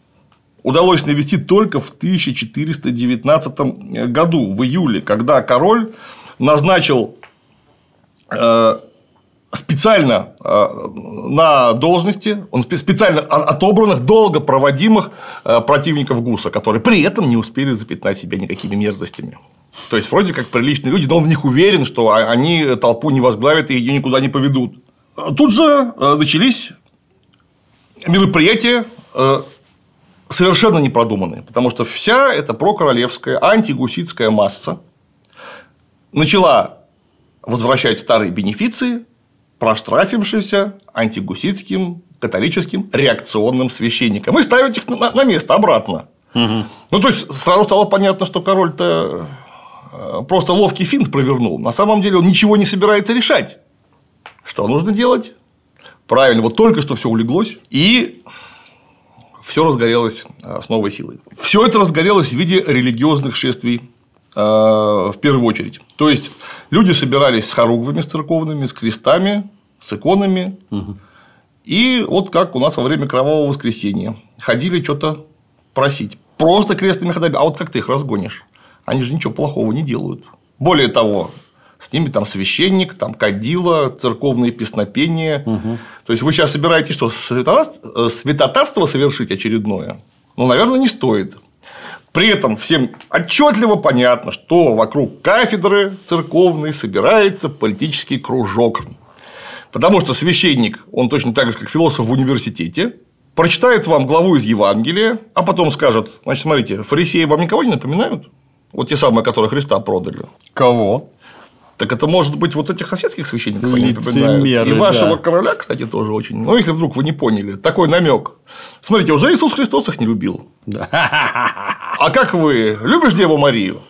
удалось навести только в 1419 году, в июле, когда король назначил э, специально э, на должности, он специально отобранных, долго проводимых э, противников ГУСа, которые при этом не успели запятнать себя никакими мерзостями. То есть, вроде как приличные люди, но он в них уверен, что они толпу не возглавят и ее никуда не поведут. Тут же э, начались мероприятия совершенно непродуманные, потому что вся эта прокоролевская антигуситская масса начала возвращать старые бенефиции проштрафившимся антигуситским католическим реакционным священникам и ставить их на место обратно. Угу. Ну, то есть, сразу стало понятно, что король-то э, просто ловкий финт провернул. На самом деле, он ничего не собирается решать. Что нужно делать? Правильно, вот только что все улеглось, и все разгорелось э, с новой силой. Все это разгорелось в виде религиозных шествий в первую очередь. То есть люди собирались с хоругвами, с церковными, с крестами, с иконами. Угу. И вот как у нас во время Кровавого воскресенья ходили что-то просить. Просто крестными ходами. А вот как ты их разгонишь? Они же ничего плохого не делают. Более того, с ними там священник, там кадила, церковные песнопения. Угу. То есть вы сейчас собираетесь что, святотатство совершить очередное? Ну, наверное, не стоит. При этом всем отчетливо понятно, что вокруг кафедры церковной собирается политический кружок. Потому что священник, он точно так же, как философ в университете, прочитает вам главу из Евангелия, а потом скажет, значит, смотрите, фарисеи вам никого не напоминают? Вот те самые, которые Христа продали. Кого? Так это может быть вот этих соседских священников они напоминают. И вашего да. короля, кстати, тоже очень. Ну, если вдруг вы не поняли, такой намек. Смотрите, уже Иисус Христос их не любил. Да. [laughs] А как вы? Любишь Деву Марию?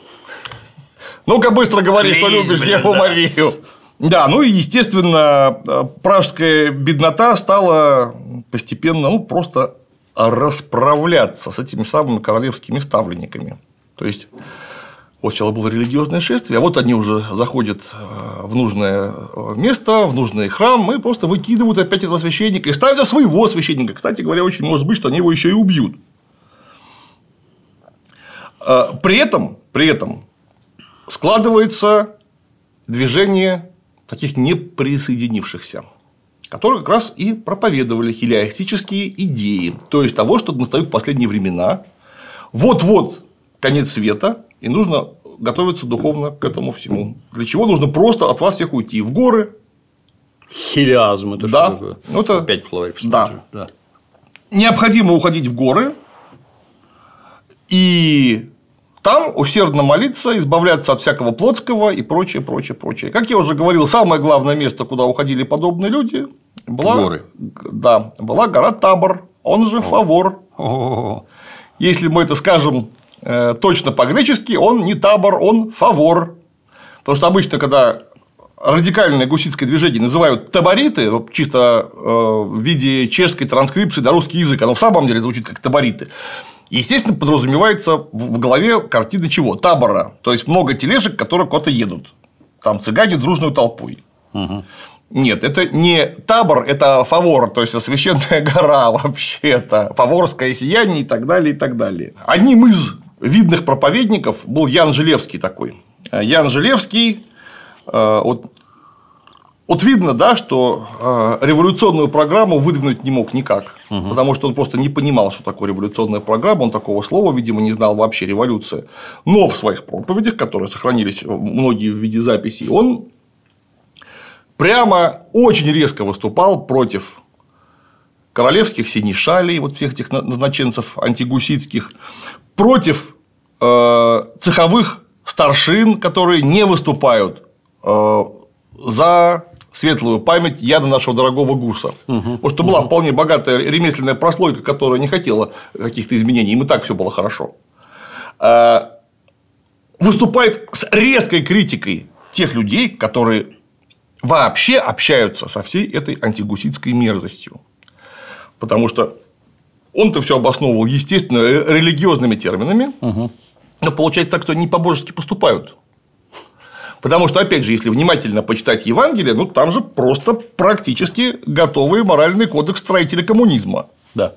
Ну-ка быстро говори, Клизь, что любишь блин, Деву да. Марию. Да, ну и, естественно, пражская беднота стала постепенно, ну, просто расправляться с этими самыми королевскими ставленниками. То есть, вот сначала было религиозное шествие, а вот они уже заходят э, в нужное э, место, в нужный храм, и просто выкидывают опять этого священника и ставят своего священника. Кстати говоря, очень может быть, что они его еще и убьют. Э, при этом, при этом складывается движение таких неприсоединившихся, которые как раз и проповедовали хилиастические идеи, то есть того, что настают последние времена, вот-вот конец света, и нужно готовиться духовно к этому всему. Для чего нужно просто от вас всех уйти в горы. Хилиазм это Да. что такое? Ну, это- Опять в словарь Да. посмотрю. да. Необходимо уходить в горы и там усердно молиться, избавляться от всякого плотского и прочее, прочее, прочее. Как я уже говорил, самое главное место, куда уходили подобные люди, была, Горы. Да, была гора Табор, он же Фавор. О, Если мы это скажем точно по-гречески, он не табор, он фавор. Потому что обычно, когда радикальное гуситское движение называют табориты, чисто э, в виде чешской транскрипции на русский язык, оно в самом деле звучит как табориты. Естественно, подразумевается в голове картина чего? Табора. То есть много тележек, которые куда-то едут. Там цыгане дружной толпой. Нет, это не табор, это фавор, то есть священная [laughs] гора вообще-то, фаворское сияние и так далее, и так далее. Одним из видных проповедников был Ян Желевский такой. Э, Ян Желевский, э, вот, вот видно, да, что э, революционную программу выдвинуть не мог никак, потому что он просто не понимал, что такое революционная программа, он такого слова, видимо, не знал вообще революция. Но в своих проповедях, которые сохранились многие в виде записей, он прямо очень резко выступал против королевских синешалей, вот всех этих назначенцев антигуситских, против э, цеховых старшин, которые не выступают э, за светлую память яда нашего дорогого гуса. Потому что была вполне богатая ремесленная прослойка, которая не хотела каких-то изменений, им и так все было хорошо. Э, Выступает с резкой критикой тех людей, которые вообще общаются со всей этой антигуситской мерзостью. Потому что он-то все обосновывал, естественно, ре- религиозными терминами, но получается так, что они по-божески поступают. Потому что, опять же, если внимательно почитать Евангелие, ну там же просто практически готовый моральный кодекс строителя коммунизма. Да.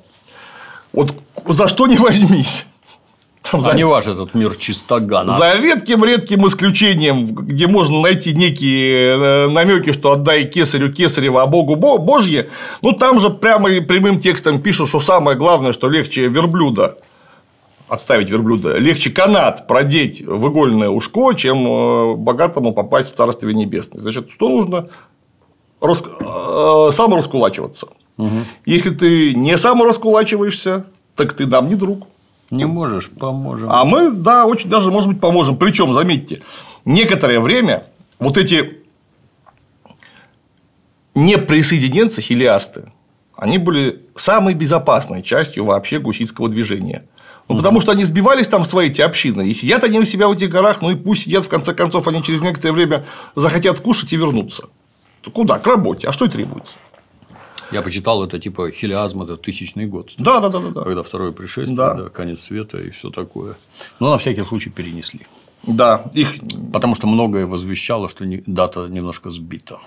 Вот за что не возьмись. Там за- А не ваш этот мир чистогана. За редким-редким исключением, где можно найти некие намеки, что отдай кесарю кесарева, а Богу Бо- Божье, ну там же прямо и прямым текстом пишут, что самое главное, что легче верблюда отставить верблюда, легче канат продеть в игольное ушко, чем э, богатому попасть в Царствие Небесное. Значит, что нужно? Рас... э, Самораскулачиваться. Если ты не самораскулачиваешься, так ты нам не друг. Не можешь, поможем. А мы, да, очень даже, может быть, поможем. Причем, заметьте, некоторое время вот эти неприсоединенцы, хилиасты, они были самой безопасной частью вообще гуситского движения. Ну, потому что они сбивались там в свои эти общины, и сидят они у себя в этих горах, ну и пусть сидят, в конце концов, они через некоторое время захотят кушать и вернуться. То куда? К работе. А что и требуется? Я почитал это типа хилиазм, это тысячный год. Да, да, да, да, да. Когда второе пришествие, Да. да. конец света и все такое. Но на всякий случай перенесли. Да, их Потому что многое возвещало, что дата немножко сбита.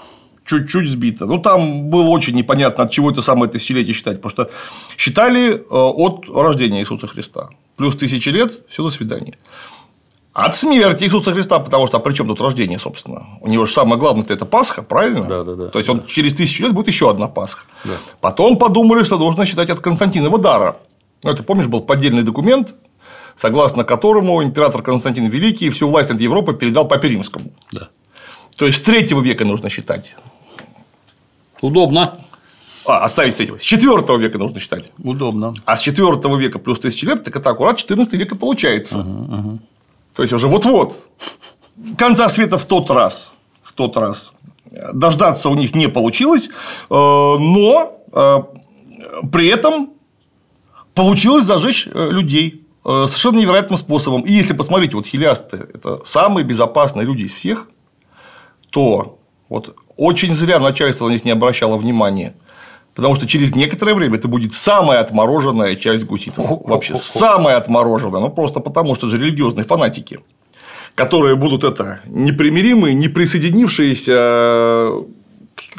чуть-чуть сбито. Ну, там было очень непонятно, от чего это самое тысячелетие считать. Потому что считали э, от рождения Иисуса Христа. Плюс тысячи лет, все, до свидания. От смерти Иисуса Христа, потому что, а при чем тут рождение, собственно? У него же самое главное это Пасха, правильно? Да, да, да. То есть, он через тысячу лет будет еще одна Пасха. Да. Потом подумали, что нужно считать от Константинова дара. Ну, это, помнишь, был поддельный документ, согласно которому император Константин Великий всю власть над Европой передал Папе Римскому. Да. То есть, с третьего века нужно считать. Удобно. А, оставить с третьего. С четвертого века нужно считать. Удобно. А с четвертого века плюс тысячи лет, так это аккурат 14 века получается. То есть уже вот-вот. Конца света в тот раз. В тот раз. Дождаться у них не получилось, э, но э, при этом получилось зажечь э, людей совершенно невероятным способом. И если посмотреть, вот хилиасты – это самые безопасные люди из всех, то вот очень зря начальство на них не обращало внимания. Потому что через некоторое время это будет самая отмороженная часть гуситов. Вообще самая отмороженная. Ну, просто потому, что это же религиозные фанатики, которые будут это непримиримые, не присоединившиеся. э,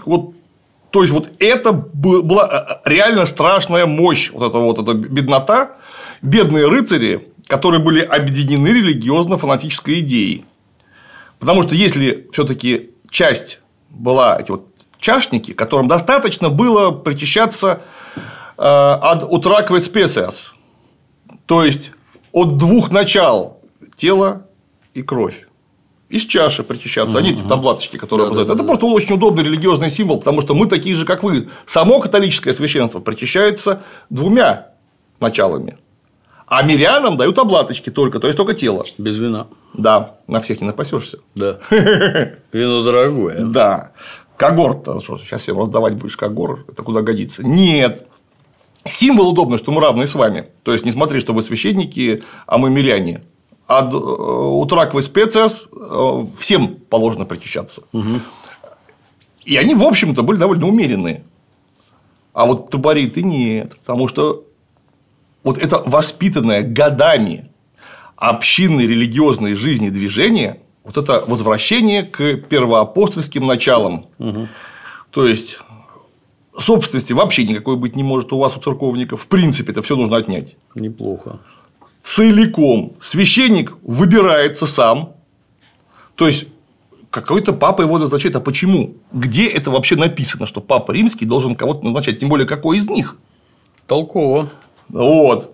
Вот, то есть, вот это была э, реально страшная мощь, вот эта вот эта беднота, бедные рыцари, которые были объединены религиозно-фанатической идеей. Потому что если все-таки часть была эти вот чашники, которым достаточно было причащаться э, от утраквет специас, то есть от двух начал тело и кровь. Из чаши причащаться, они эти таблаточки, которые вот это. Это просто очень удобный религиозный символ, потому что мы такие же, как вы. Само католическое священство причащается двумя началами. А мирянам дают облаточки только, то есть только тело. Без вина. Да, на всех не напасешься. Да. [laughs] Вино дорогое. Да. Когорт-то, что, сейчас всем раздавать будешь когор, это куда годится. Нет. Символ удобный, что мы равны с вами. То есть, не смотри, что вы священники, а мы миряне. А д- э, утрак в специас э, всем положено причащаться. И они, в общем-то, были довольно умеренные. А вот табориты нет. Потому что вот это воспитанное годами общинной религиозной жизни движение, вот это возвращение к первоапостольским началам. То есть, собственности вообще никакой быть не может у вас, у церковников. В принципе, это все нужно отнять. Неплохо. Целиком. Священник выбирается сам. То есть, какой-то папа его назначает. А почему? Где это вообще написано, что папа римский должен кого-то назначать? Тем более, какой из них? Толково. Вот.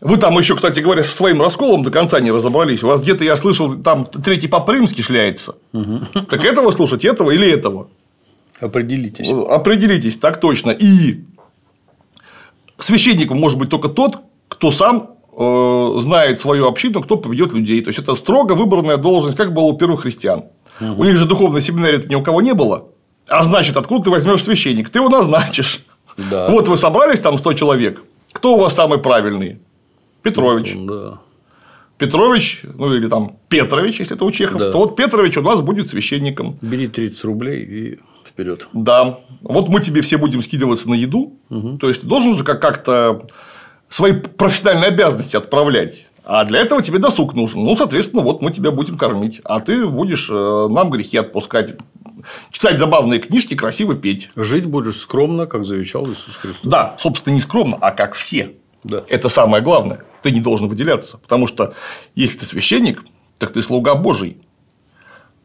Вы там еще, кстати говоря, со своим расколом до конца не разобрались. У вас где-то, я слышал, там третий папа римский шляется. Так этого слушать, этого или этого? Определитесь. Определитесь, так точно. И священником может быть только тот, кто сам э, знает свою общину, кто поведет людей. То есть это строго выбранная должность, как было у первых христиан. У них же духовной семинарии ни у кого не было. А значит, откуда ты возьмешь священник? Ты его назначишь. Да. Вот вы собрались там 100 человек. Кто у вас самый правильный? Петрович. Да. Петрович, ну или там Петрович, если это у чехов, Да. то вот Петрович у нас будет священником. Бери 30 рублей и вперед. Да. Вот мы тебе все будем скидываться на еду. То есть, ты должен же как- как-то свои профессиональные обязанности отправлять. А для этого тебе досуг нужен. Ну, соответственно, вот мы тебя будем кормить. А ты будешь э, нам грехи отпускать. Читать забавные книжки, красиво петь. Жить будешь скромно, как завещал Иисус Христос. Да, собственно, не скромно, а как все. Да. Это самое главное. Ты не должен выделяться. Потому что если ты священник, так ты слуга Божий.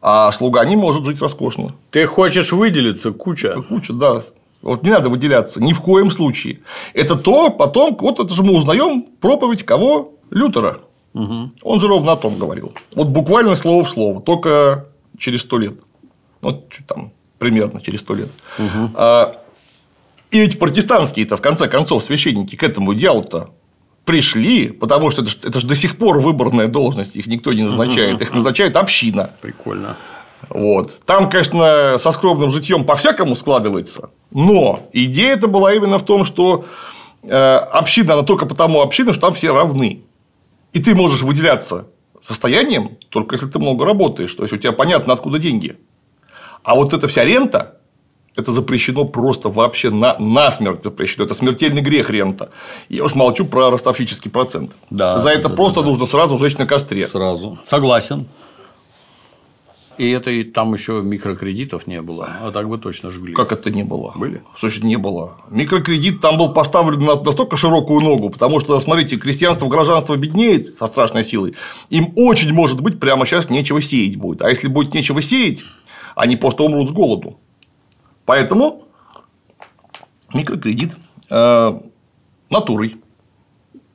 А слуга не может жить роскошно. Ты хочешь выделиться, куча. Куча, да. Вот не надо выделяться ни в коем случае. Это то, потом, вот это же мы узнаем проповедь кого? Лютера. Он же ровно о том говорил. Вот буквально слово в слово, только через сто лет. Ну, чуть там, примерно через сто лет. А, и ведь протестантские-то, в конце концов, священники к этому делу-то пришли, потому что это это ж до сих пор выборная должность, их никто не назначает, их назначает община. Прикольно. Вот. Там, конечно, со скромным житьем по-всякому складывается, но идея это была именно в том, что э, община, она только потому община, что там все равны. И ты можешь выделяться состоянием, только если ты много работаешь, то есть у тебя понятно, откуда деньги. А вот эта вся рента, это запрещено просто вообще на, насмерть запрещено. Это смертельный грех рента. Я уж молчу про ростовщический процент. Да, За это да, просто да. нужно сразу жечь на костре. Сразу. Согласен. И это и там еще микрокредитов не было. А так бы точно жгли. Как это не было? Были? Слушай, не было. Микрокредит там был поставлен на настолько широкую ногу, потому что, смотрите, крестьянство, гражданство беднеет со страшной силой. Им очень, может быть, прямо сейчас нечего сеять будет. А если будет нечего сеять, они просто умрут с голоду. Поэтому микрокредит э, натурой.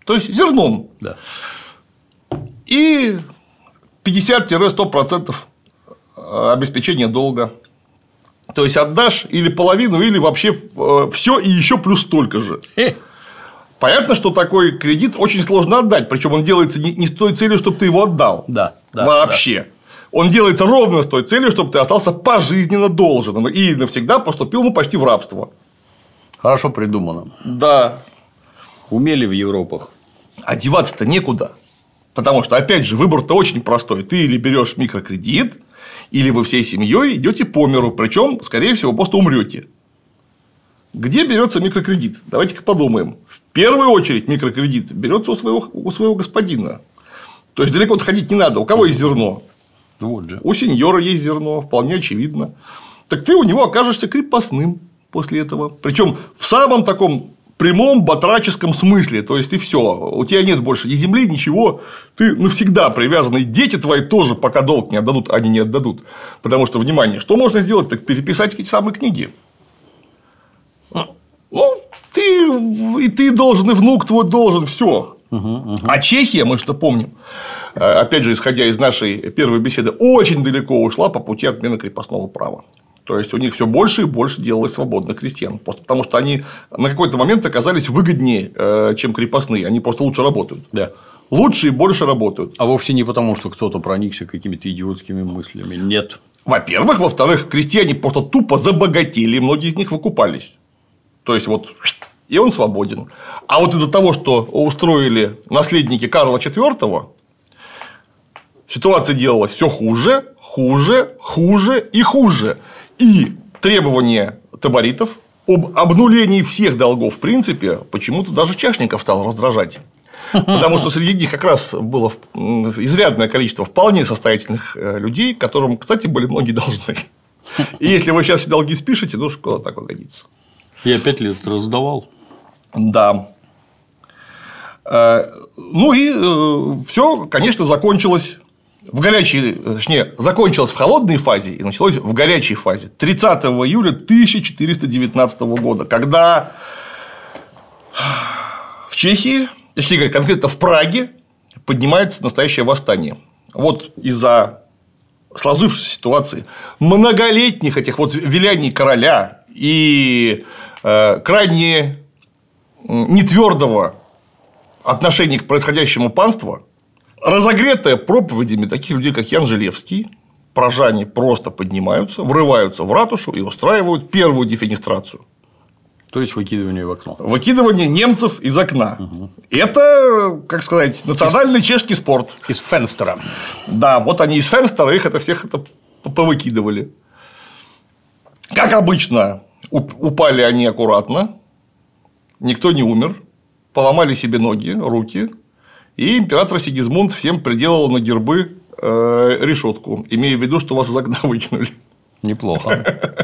То есть зерном. Да. И 50-100% обеспечения долга. То есть отдашь или половину, или вообще все и еще плюс столько же. Понятно, что такой кредит очень сложно отдать, причем он делается не, с той целью, чтобы ты его отдал. Да, да, Вообще. Он делается ровно с той целью, чтобы ты остался пожизненно должен и навсегда поступил ну, почти в рабство. Хорошо придумано. Да. Умели в Европах. А деваться-то некуда. Потому что, опять же, выбор-то очень простой. Ты или берешь микрокредит, или вы всей семьей идете по миру, причем, скорее всего, просто умрете. Где берется микрокредит? Давайте-ка подумаем. В первую очередь микрокредит берется у своего, у своего господина. То есть далеко ходить не надо. У кого есть зерно? Вот же. У сеньора есть зерно, вполне очевидно. Так ты у него окажешься крепостным после этого. Причем в самом таком прямом батраческом смысле. То есть ты все, у тебя нет больше ни земли, ничего, ты навсегда привязан, и дети твои тоже, пока долг не отдадут, они не отдадут. Потому что, внимание, что можно сделать? Так переписать эти самые книги. Ну, ты и ты должен, и внук твой должен, все. А Чехия, мы что помним, э, опять же, исходя из нашей первой беседы, очень далеко ушла по пути отмены крепостного права. То есть у них все больше и больше делалось свободных крестьян. Просто потому что они на какой-то момент оказались выгоднее, э, чем крепостные. Они просто лучше работают. Да. Лучше и больше работают. А вовсе не потому, что кто-то проникся какими-то идиотскими мыслями. Нет. Во-первых. Во-вторых, крестьяне просто тупо забогатели, и многие из них выкупались. То есть, вот и он свободен. А вот из-за того, что устроили наследники Карла IV, ситуация делалась все хуже, хуже, хуже и хуже. И требования таборитов об обнулении всех долгов, в принципе, почему-то даже чашников стало раздражать. Потому что среди них как раз было изрядное количество вполне состоятельных э, людей, которым, кстати, были многие должны. И если вы сейчас все долги спишете, ну что такое годится. Я пять лет раздавал. Да. Э, ну и все, конечно, закончилось в горячей, точнее, закончилось в холодной фазе и началось в горячей фазе 30 июля 1419 года, когда в Чехии, точнее конкретно в Праге поднимается настоящее восстание. Вот из-за сложившейся ситуации многолетних этих вот виляний короля и э, крайне нетвердого отношения к происходящему панства разогретая проповедями таких людей, как Ян Желевский, прожане просто поднимаются, врываются в ратушу и устраивают первую дефенестрацию. То есть выкидывание в окно. Выкидывание немцев из окна. Угу. Это, как сказать, национальный из... чешский спорт. Из Фенстера. Да, вот они из Фенстера, их это всех это повыкидывали. Как обычно, упали они аккуратно, никто не умер, поломали себе ноги, руки, и император Сигизмунд всем приделал на гербы э, решетку, имея в виду, что вас из окна выкинули. Неплохо.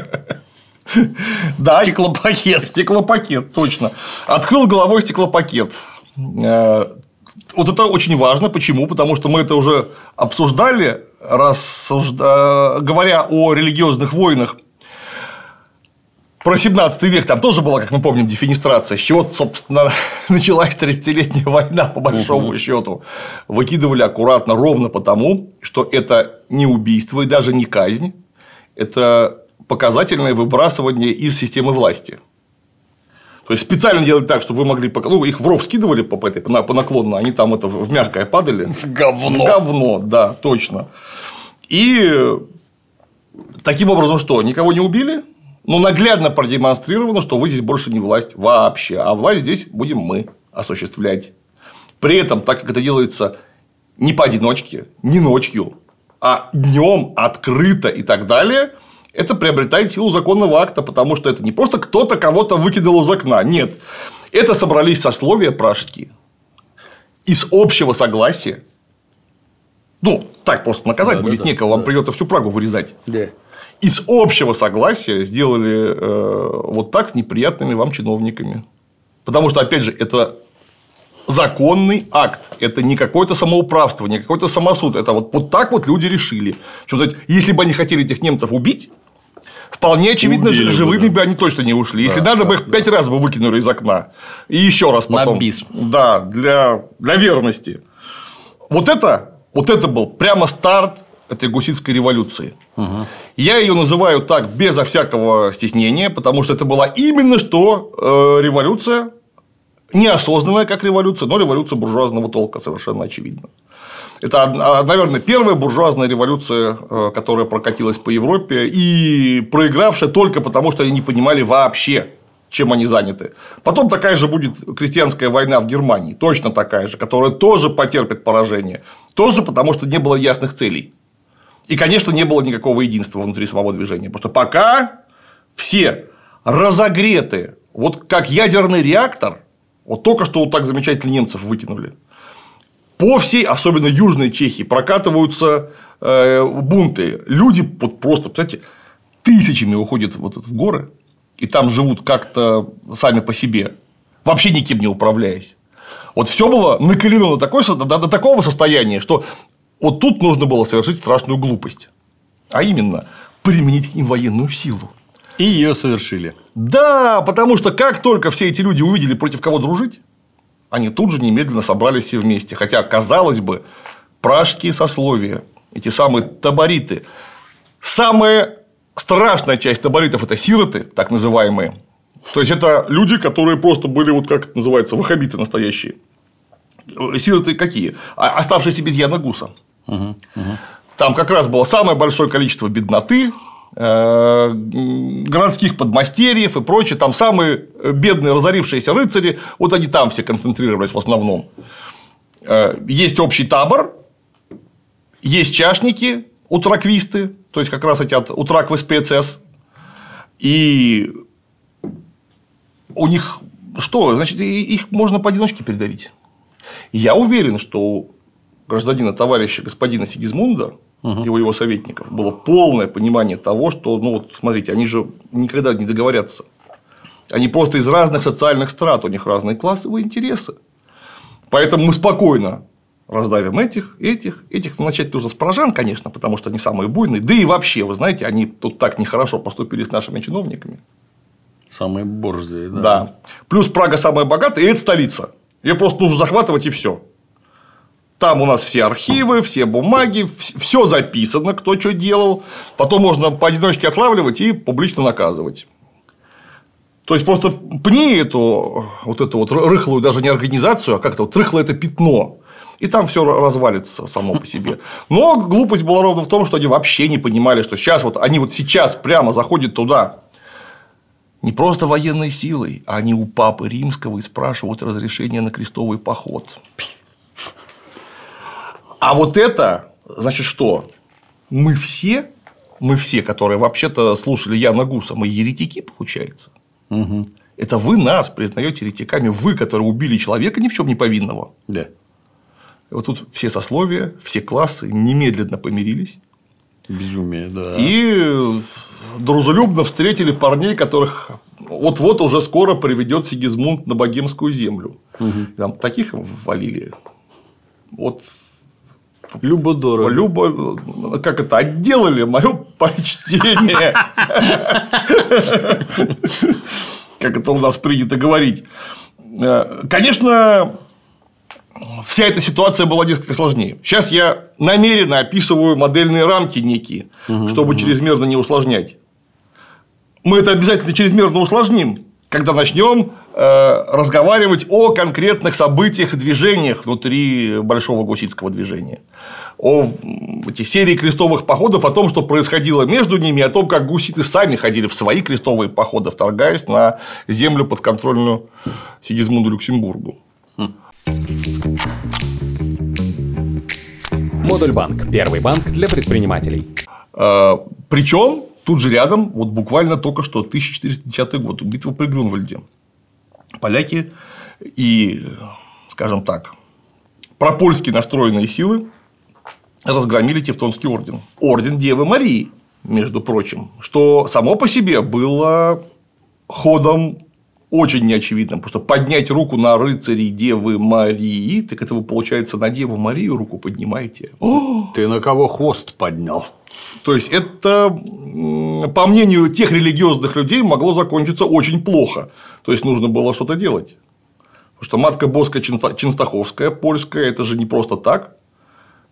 Да. Стеклопакет. Стеклопакет, точно. Открыл головой стеклопакет. Э, вот это очень важно. Почему? Потому что мы это уже обсуждали, рассужда... говоря о религиозных войнах про 17 век там тоже была, как мы помним, дефинистрация, с чего, собственно, [laughs] началась 30-летняя война, по большому угу. счету. Выкидывали аккуратно ровно потому, что это не убийство и даже не казнь, это показательное выбрасывание из системы власти. То есть специально делать так, чтобы вы могли ну, их в ров скидывали по, этой, по наклонно, они там это в мягкое падали. В говно. В говно, да, точно. И таким образом что? Никого не убили? Ну, наглядно продемонстрировано, что вы здесь больше не власть вообще, а власть здесь будем мы осуществлять. При этом, так как это делается не поодиночке, не ночью, а днем открыто и так далее, это приобретает силу законного акта, потому что это не просто кто-то кого-то выкинул из окна. Нет. Это собрались сословия пражские из общего согласия. Ну, так просто наказать да, будет да, некого, да, вам да. придется всю Прагу вырезать. Да из общего согласия сделали э, вот так с неприятными вам чиновниками. Потому что, опять же, это законный акт. Это не какое-то самоуправство, не какой-то самосуд. Это вот, вот так вот люди решили. Причем, если бы они хотели этих немцев убить, вполне очевидно, Убили живыми бы, да. бы они точно не ушли. Если да, надо да, бы их пять да. раз бы выкинули из окна. И еще раз потом. На бис. Да, для, для верности. Вот это, вот это был прямо старт этой гуситской революции. Угу. Я ее называю так безо всякого стеснения, потому что это была именно что э, революция, неосознанная как революция, но революция буржуазного толка, совершенно очевидно. Это, а, наверное, первая буржуазная революция, э, которая прокатилась по Европе и проигравшая только потому, что они не понимали вообще, чем они заняты. Потом такая же будет крестьянская война в Германии, точно такая же, которая тоже потерпит поражение. Тоже потому, что не было ясных целей. И, конечно, не было никакого единства внутри самого движения. Потому что пока все разогреты, вот как ядерный реактор, вот только что вот так замечательно немцев вытянули. По всей, особенно Южной Чехии, прокатываются э, бунты. Люди вот просто, кстати, тысячами уходят вот в горы, и там живут как-то сами по себе, вообще никем не управляясь. Вот все было накалено до, такой, до, до такого состояния, что вот тут нужно было совершить страшную глупость. А именно, применить к ним военную силу. И ее совершили. Да, потому что как только все эти люди увидели против кого дружить, они тут же немедленно собрались все вместе. Хотя, казалось бы, пражские сословия, эти самые табориты, самая страшная часть таборитов – это сироты, так называемые. То есть, это люди, которые просто были, вот как это называется, ваххабиты настоящие. Сироты какие? А, Оставшиеся без Яна Гуса. Там как раз было самое большое количество бедноты, э, городских подмастерьев и прочее, там самые бедные разорившиеся рыцари, вот они там все концентрировались в основном. Э, есть общий табор, есть чашники, утраквисты, то есть как раз эти от утраквы спецс, и у них что, значит, их можно поодиночке передавить. Я уверен, что гражданина товарища господина Сигизмунда угу. его его советников было полное понимание того, что, ну вот смотрите, они же никогда не договорятся. Они просто из разных социальных страт, у них разные классовые интересы. Поэтому мы спокойно раздавим этих, этих, этих. Ну, начать нужно с прожан, конечно, потому что они самые буйные. Да и вообще, вы знаете, они тут так нехорошо поступили с нашими чиновниками. Самые борзые, да. Да. Плюс Прага самая богатая, и это столица. Ее просто нужно захватывать и все. Там у нас все архивы, все бумаги, все записано, кто что делал. Потом можно поодиночке отлавливать и публично наказывать. То есть просто пни эту вот эту вот рыхлую даже не организацию, а как-то вот рыхлое это пятно. И там все развалится само по себе. Но глупость была ровно в том, что они вообще не понимали, что сейчас вот они вот сейчас прямо заходят туда не просто военной силой, а они у папы римского и спрашивают разрешение на крестовый поход. А вот это, значит, что? Мы все, мы все, которые вообще-то слушали Яна Гуса, мы еретики, получается. Угу. Это вы нас признаете еретиками, вы, которые убили человека ни в чем не повинного. Да. И вот тут все сословия, все классы немедленно помирились. Безумие, да. И дружелюбно встретили парней, которых вот-вот уже скоро приведет Сигизмунд на богемскую землю. Угу. Там таких валили. Вот Любо дорого. Любо, как это, отделали мое почтение. Как это у нас принято говорить. Конечно, вся эта ситуация была несколько сложнее. Сейчас я намеренно описываю модельные рамки некие, чтобы чрезмерно не усложнять. Мы это обязательно чрезмерно усложним, когда начнем э, разговаривать о конкретных событиях и движениях внутри большого гуситского движения, о этих серии крестовых походов, о том, что происходило между ними, о том, как гуситы сами ходили в свои крестовые походы, вторгаясь на землю подконтрольную Сигизмунду Люксембургу. Модуль банк. Первый банк для предпринимателей. Э, Причем Тут же рядом, вот буквально только что 1410 год, битва при Грюнвальде. Поляки и, скажем так, пропольски настроенные силы разгромили Тевтонский орден. Орден Девы Марии, между прочим, что само по себе было ходом очень неочевидным, что поднять руку на рыцарей Девы Марии, так это вы, получается, на Деву Марию руку поднимаете. Ты на кого хвост поднял? То есть, это, по мнению тех религиозных людей, могло закончиться очень плохо. То есть, нужно было что-то делать. Потому что матка Боска Ченстаховская, польская, это же не просто так.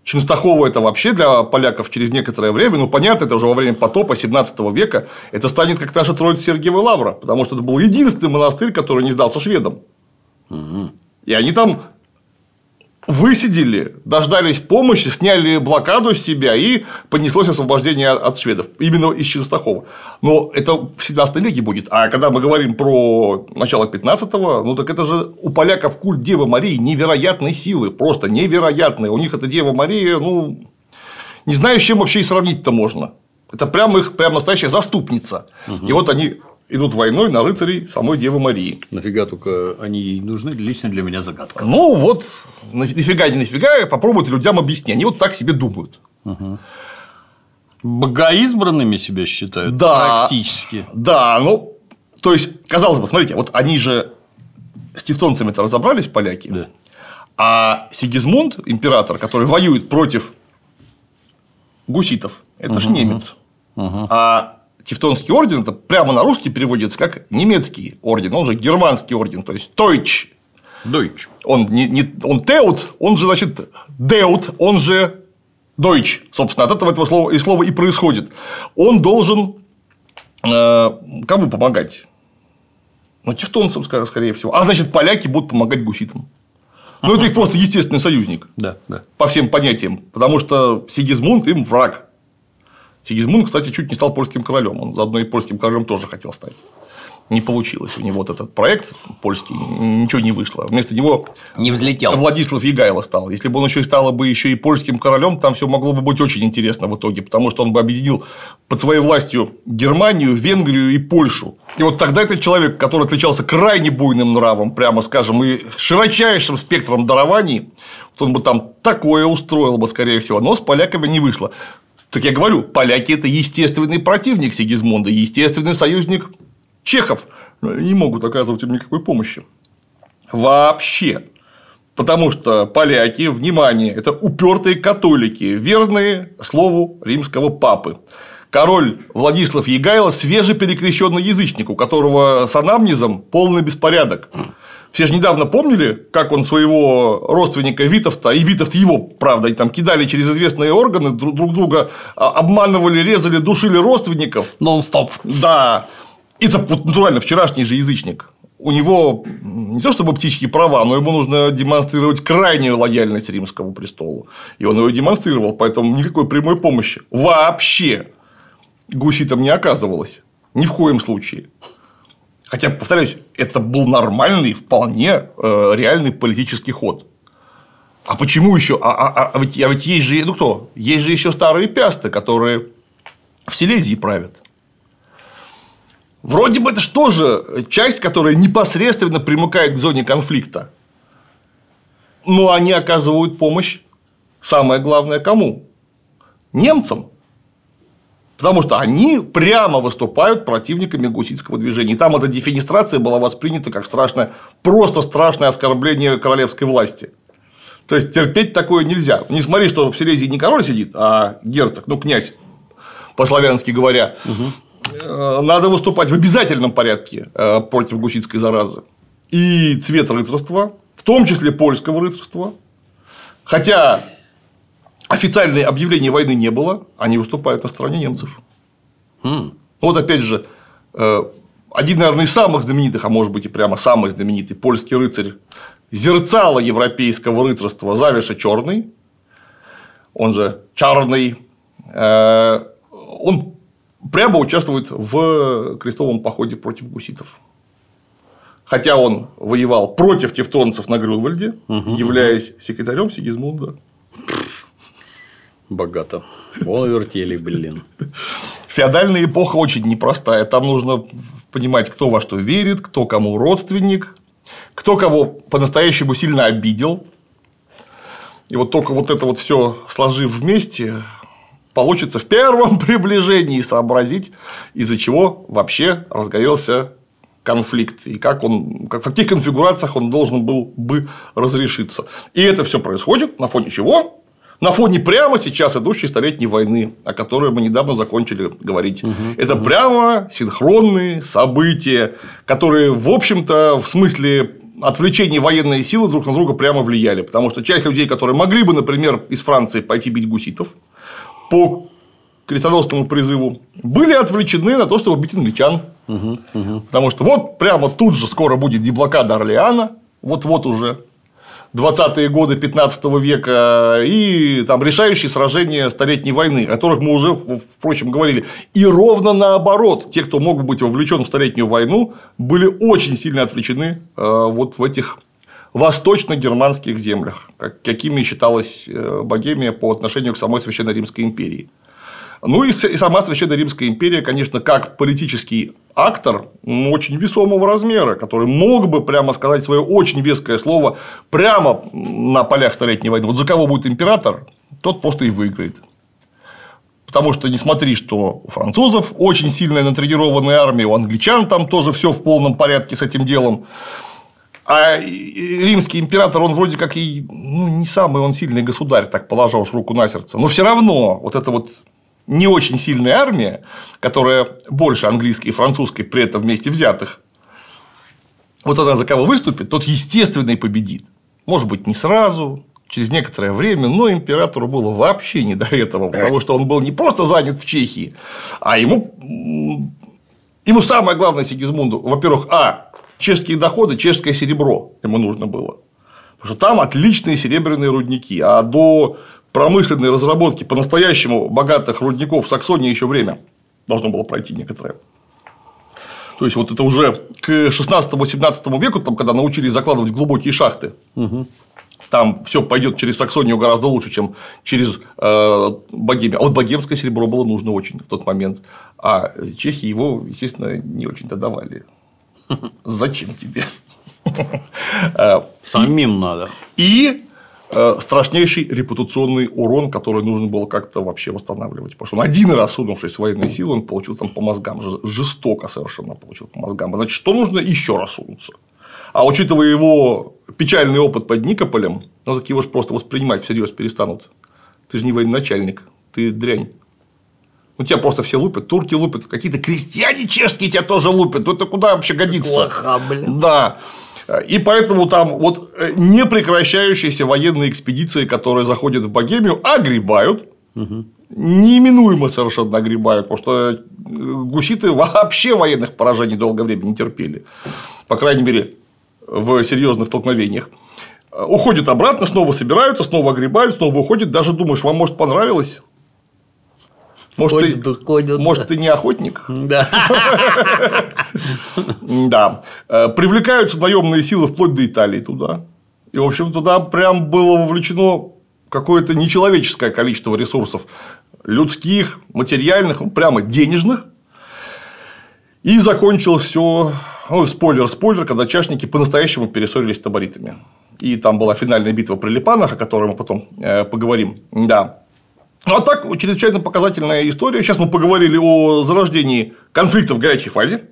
Ченстахова это вообще для поляков через некоторое время, ну понятно, это уже во время потопа 17 века, это станет как наша Троица Сергиева Лавра, потому что это был единственный монастырь, который не сдался шведам. Угу. И они там высидели, дождались помощи, сняли блокаду с себя и понеслось освобождение от шведов. Именно из Ченстахова. Но это в 17 веке будет. А когда мы говорим про начало 15-го, ну так это же у поляков культ Девы Марии невероятной силы. Просто невероятной. У них эта Дева Мария, ну, не знаю, с чем вообще и сравнить-то можно. Это прям их прям настоящая заступница. Угу. И вот они идут войной на рыцарей самой Девы Марии. Нафига только они ей нужны? Лично для меня загадка. Ну вот, нафига не нафига, попробуйте людям объяснить. Они вот так себе думают. Богоизбранными себя считают? Да. Практически. Да, ну, то есть, казалось бы, смотрите, вот они же с тевтонцами-то разобрались, поляки. Да. А Сигизмунд, император, который воюет против гуситов, это ж немец. А Тевтонский орден это прямо на русский переводится как немецкий орден, он же германский орден, то есть Deutsch. Дойч. Он не, не он Теут, он же значит Деут, он же Deutsch, собственно, от этого этого слова и слова и происходит. Он должен э, кому помогать? Ну, тевтонцам, скорее всего. А значит, поляки будут помогать гуситам. Ну, это их просто естественный союзник Да, да. по всем понятиям, потому что Сигизмунд им враг. Сигизмунд, кстати, чуть не стал польским королем. Он заодно и польским королем тоже хотел стать. Не получилось у него вот этот проект польский, ничего не вышло. Вместо него Не взлетел. Владислав Егайло стал. Если бы он еще и стал бы еще и польским королем, там все могло бы быть очень интересно в итоге, потому что он бы объединил под своей властью Германию, Венгрию и Польшу. И вот тогда этот человек, который отличался крайне буйным нравом, прямо скажем, и широчайшим спектром дарований, вот он бы там такое устроил бы, скорее всего, но с поляками не вышло. Так я говорю, поляки – это естественный противник Сигизмунда, естественный союзник чехов. Они Не могут оказывать им никакой помощи. Вообще. Потому что поляки, внимание, это упертые католики, верные слову римского папы. Король Владислав Егайло свежеперекрещенный язычник, у которого с анамнезом полный беспорядок. Все же недавно помнили, как он своего родственника Витовта, и Витовт его, правда, и там кидали через известные органы, друг друг друга а, обманывали, резали, душили родственников. Нон-стоп. Да. Это натурально вчерашний же язычник. У него не то чтобы птичьи права, но ему нужно демонстрировать крайнюю лояльность римскому престолу. И он ее демонстрировал, поэтому никакой прямой помощи вообще гуситам не оказывалось. Ни в коем случае. Хотя, повторюсь, это был нормальный, вполне э, реальный политический ход. А почему еще? А, а- а- а ведь, а ведь есть же, ну кто? Есть же еще старые пясты, которые в Силезии правят. Вроде бы это же тоже часть, которая непосредственно примыкает к зоне конфликта. Но они оказывают помощь, самое главное, кому? Немцам. Потому что они прямо выступают противниками гуситского движения. И там эта дефинистрация была воспринята как страшное, просто страшное оскорбление королевской власти. То есть терпеть такое нельзя. Не смотри, что в Силезии не король сидит, а герцог, ну князь, по-славянски говоря. Э, Надо выступать в обязательном порядке э, против гуситской заразы. И цвет рыцарства, в том числе польского рыцарства. Хотя официальное объявление войны не было, они выступают на стороне немцев. М. Вот опять же, э, один, наверное, из самых знаменитых, а может быть и прямо самый знаменитый польский рыцарь, зерцало европейского рыцарства Завиша Черный, он же Чарный, э, он прямо участвует в крестовом походе против гуситов. Хотя он воевал против тевтонцев на Грюнвальде, являясь секретарем Сигизмунда. Богато. Вон вертели, блин. Феодальная эпоха очень непростая. Там нужно понимать, кто во что верит, кто кому родственник, кто кого по-настоящему сильно обидел. И вот только вот это вот все сложив вместе, получится в первом [laughs] приближении сообразить, из-за чего вообще разгорелся конфликт и как он, как, в каких конфигурациях он должен был бы разрешиться. И это все происходит на фоне чего? На фоне прямо сейчас идущей столетней войны, о которой мы недавно закончили говорить. это прямо синхронные события, которые, в общем-то, в смысле отвлечения военной силы друг на друга прямо влияли. Потому что часть людей, которые могли бы, например, из Франции пойти бить гуситов по крестоносному призыву, были отвлечены на то, чтобы бить англичан. Потому что вот прямо тут же скоро будет деблокада Орлеана, вот-вот уже 20-е годы 15 века и там решающие сражения Столетней войны, о которых мы уже, впрочем, говорили. И ровно наоборот, те, кто мог бы быть вовлечен в Столетнюю войну, были очень сильно отвлечены э, вот в этих восточно-германских землях, как- какими считалась э, Богемия по отношению к самой Священной Римской империи. Ну и, сама Священная Римская империя, конечно, как политический актор очень весомого размера, который мог бы прямо сказать свое очень веское слово прямо на полях Столетней войны. Вот за кого будет император, тот просто и выиграет. Потому что не смотри, что у французов очень сильная натренированная армия, у англичан там тоже все в полном порядке с этим делом. А римский император, он вроде как и ну, не самый он сильный государь, так положа уж руку на сердце. Но все равно вот эта вот не очень сильная армия, которая больше английской и французской при этом вместе взятых, вот она за кого выступит, тот естественно и победит. Может быть, не сразу, через некоторое время, но императору было вообще не до этого, потому что он был не просто занят в Чехии, а ему, ему самое главное Сигизмунду, во-первых, а, чешские доходы, чешское серебро ему нужно было. Потому что там отличные серебряные рудники, а до промышленной разработки по-настоящему богатых рудников в Саксонии еще время должно было пройти некоторое. То есть, вот это уже к 16-17 веку, там, когда научились закладывать глубокие шахты, там все пойдет через Саксонию гораздо лучше, чем через э, Богемию. А вот богемское серебро было нужно очень в тот момент. А чехи его, естественно, не очень-то давали. Зачем тебе? [laughs] Э, Самим надо. И страшнейший репутационный урон, который нужно было как-то вообще восстанавливать. Потому что он один раз сунувшись в военные силы, он получил там по мозгам. Жестоко совершенно получил по мозгам. Значит, что нужно еще раз сунуться? А учитывая его печальный опыт под Никополем, ну, так его же просто воспринимать всерьез перестанут. Ты же не военачальник, ты дрянь. Ну, тебя просто все лупят, турки лупят, какие-то крестьяне чешские тебя тоже лупят. Ну, это куда вообще годится? Плохо, блин. Да. И поэтому там вот э, непрекращающиеся военные экспедиции, которые заходят в Богемию, огребают. Неименуемо совершенно огребают, потому что э, гуситы вообще военных поражений долгое время не терпели. По крайней мере, в серьезных столкновениях. Э, Уходят обратно, снова собираются, снова огребают, снова уходят. Даже думаешь, вам может понравилось? Может, Ходят, ты, да ходят, может, ты не охотник? Да. Да. Э, Привлекаются наемные силы вплоть до Италии туда. И, в общем, туда прям было вовлечено какое-то нечеловеческое количество ресурсов людских, материальных, прямо денежных. И закончилось все, ну, спойлер, спойлер, когда чашники по-настоящему перессорились с таборитами. И там была финальная битва при Липанах, о которой мы потом э, поговорим. Да. А так, чрезвычайно показательная история. Сейчас мы поговорили о зарождении конфликта в горячей фазе.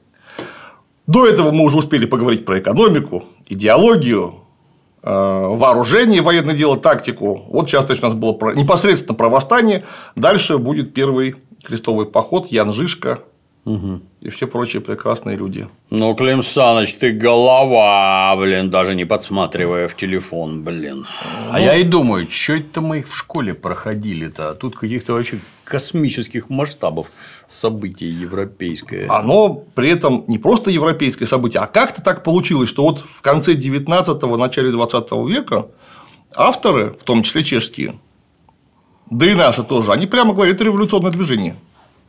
До этого мы уже успели поговорить про экономику, идеологию, э, вооружение, военное дело, тактику. Вот сейчас у нас было непосредственно про восстание. Дальше будет первый крестовый поход, Ян Жишка и все прочие прекрасные люди. Ну, Клим Саныч, ты голова, блин, даже не подсматривая в телефон, блин. А я и думаю, что это мы их в школе проходили-то? А тут каких-то вообще космических масштабов событий европейское. Оно при этом не просто европейское событие, а как-то так получилось, что вот в конце 19-го, начале 20 века авторы, в том числе чешские, да и наши тоже, они прямо говорят, это революционное движение.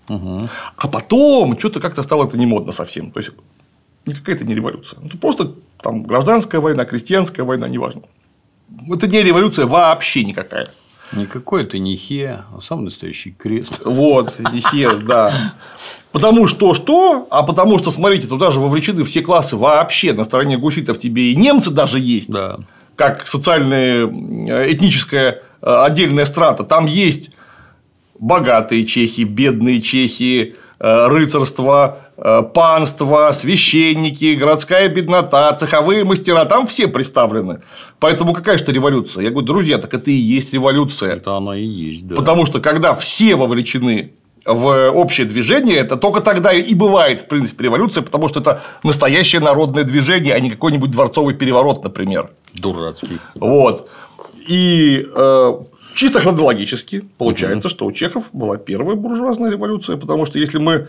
А потом что-то как-то стало это не модно совсем. То есть никакая это не революция. Это просто там гражданская война, крестьянская война, неважно. Это не революция вообще никакая. Никакой это не хе, а сам настоящий крест. Вот, и хер, да. Потому что что? А потому что, смотрите, туда же вовлечены все классы вообще. На стороне гуситов тебе и немцы даже есть. Да. Как социальная, э, этническая э, отдельная страта. Там есть богатые чехи, бедные чехи, э, рыцарство, э, панство, священники, городская беднота, цеховые мастера, там все представлены. Поэтому какая же это революция? Я говорю, друзья, так это и есть революция. Это она и есть, да. Потому что когда все вовлечены в общее движение, это только тогда и бывает, в принципе, революция, потому что это настоящее народное движение, а не какой-нибудь дворцовый переворот, например. Дурацкий. Вот. И э, чисто хронологически получается, что у чехов была первая буржуазная революция, потому что если мы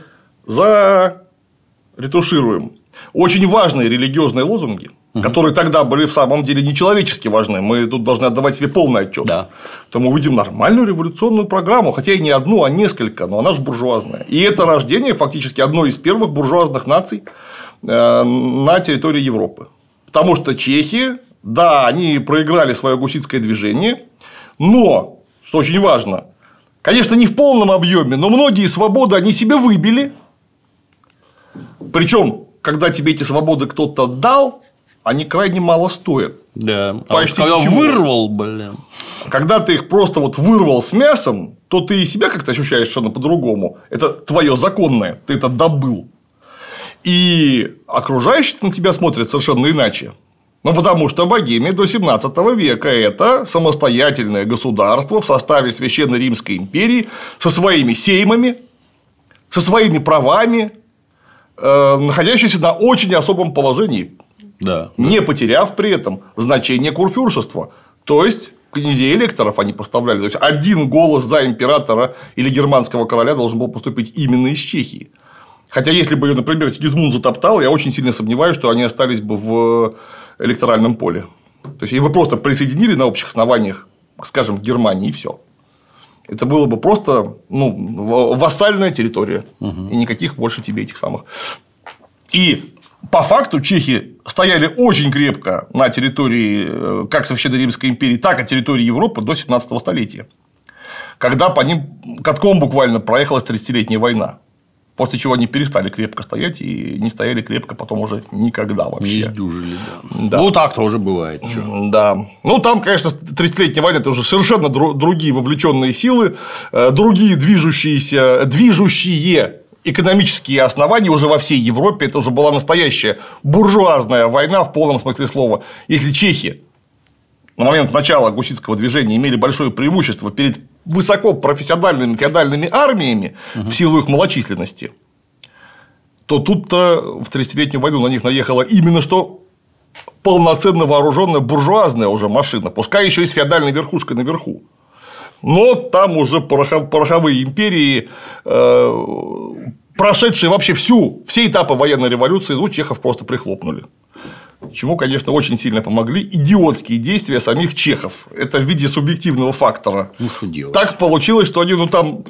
заретушируем очень важные религиозные лозунги, которые тогда были в самом деле нечеловечески важны, мы тут должны отдавать себе полный отчет, Да. то мы увидим нормальную революционную программу, хотя и не одну, а несколько, но она же буржуазная. И это рождение фактически одной из первых буржуазных наций э, на территории Европы. Потому что чехи, да, они проиграли свое гуситское движение, но, что очень важно, Конечно, не в полном объеме, но многие свободы они себе выбили. Причем, когда тебе эти свободы кто-то дал, они крайне мало стоят. Да. А вот Почти когда ничего. вырвал, блин. Когда ты их просто вот вырвал с мясом, то ты и себя как-то ощущаешь совершенно по-другому. Это твое законное, ты это добыл. И окружающие на тебя смотрят совершенно иначе. Ну, потому что Богемия до 17 века – это самостоятельное государство в составе Священной Римской империи со своими сеймами, со своими правами, э, находящееся на очень особом положении, Да. не потеряв при этом значение курфюршества. То есть, князей электоров они поставляли. То есть, один голос за императора или германского короля должен был поступить именно из Чехии. Хотя, если бы ее, например, Сигизмунд затоптал, я очень сильно сомневаюсь, что они остались бы в электоральном поле. То есть, бы просто присоединили на общих основаниях, скажем, к Германии, и все. Это было бы просто ну, вассальная территория. И никаких больше тебе этих самых. И по факту чехи стояли очень крепко на территории э, как Священной Римской империи, так и территории Европы до 17 столетия. Когда по ним катком буквально проехалась 30-летняя война. После чего они перестали крепко стоять и не стояли крепко потом уже никогда Не вообще. издюжили, да. Да. Ну, так тоже бывает. чё. Да. Ну, там, конечно, 30-летняя война это уже совершенно дру- другие вовлеченные силы, э, другие движущиеся, движущие экономические основания уже во всей Европе. Это уже была настоящая буржуазная война в полном смысле слова. Если чехи на момент начала гуситского движения имели большое преимущество перед высокопрофессиональными феодальными армиями в силу их малочисленности, то тут-то в 30-летнюю войну на них наехала именно что полноценно вооруженная буржуазная уже машина, пускай еще и с феодальной верхушкой наверху. Но там уже порохо- пороховые империи, э, прошедшие вообще всю, все этапы военной революции, ну, чехов просто прихлопнули. Чему, конечно, очень сильно помогли идиотские действия самих чехов. Это в виде субъективного фактора. Ну, что делать? Так получилось, что они, ну, там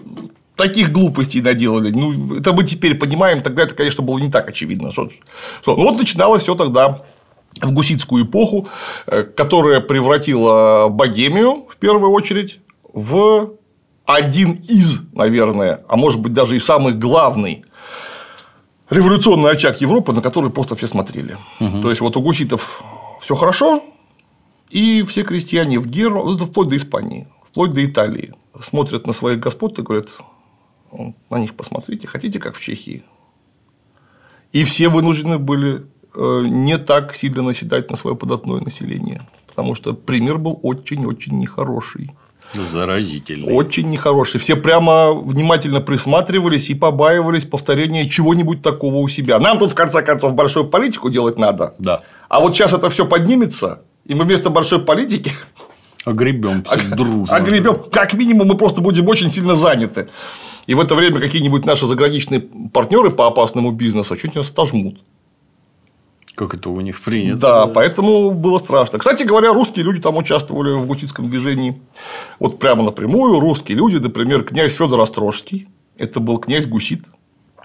таких глупостей наделали. Ну, это мы теперь понимаем, тогда это, конечно, было не так очевидно. Что, что- ну, вот начиналось все тогда в гуситскую эпоху, э, которая превратила Богемию, в первую очередь, в один из, наверное, а может быть даже и самый главный революционный очаг Европы, на который просто все смотрели. То есть, вот у гуситов все хорошо, и все крестьяне в Геру, ну, это вплоть до Испании, вплоть до Италии, смотрят на своих господ и говорят, «М, на них посмотрите, хотите, как в Чехии. И все вынуждены были э, не так сильно наседать на свое податное население, потому что пример был очень-очень нехороший. Заразительный. Очень нехороший. Все прямо внимательно присматривались и побаивались повторения чего-нибудь такого у себя. Нам тут, в конце концов, большую политику делать надо. Да. А вот сейчас это все поднимется, и мы вместо большой политики Огребем все дружно. огребем. Как минимум, мы просто будем очень сильно заняты. И в это время какие-нибудь наши заграничные партнеры по опасному бизнесу что-нибудь нас отожмут. Как это у них принято. Да, поэтому было страшно. Кстати говоря, русские люди там участвовали в гуситском движении. Вот прямо напрямую русские люди, например, князь Федор Острожский. Это был князь Гусит.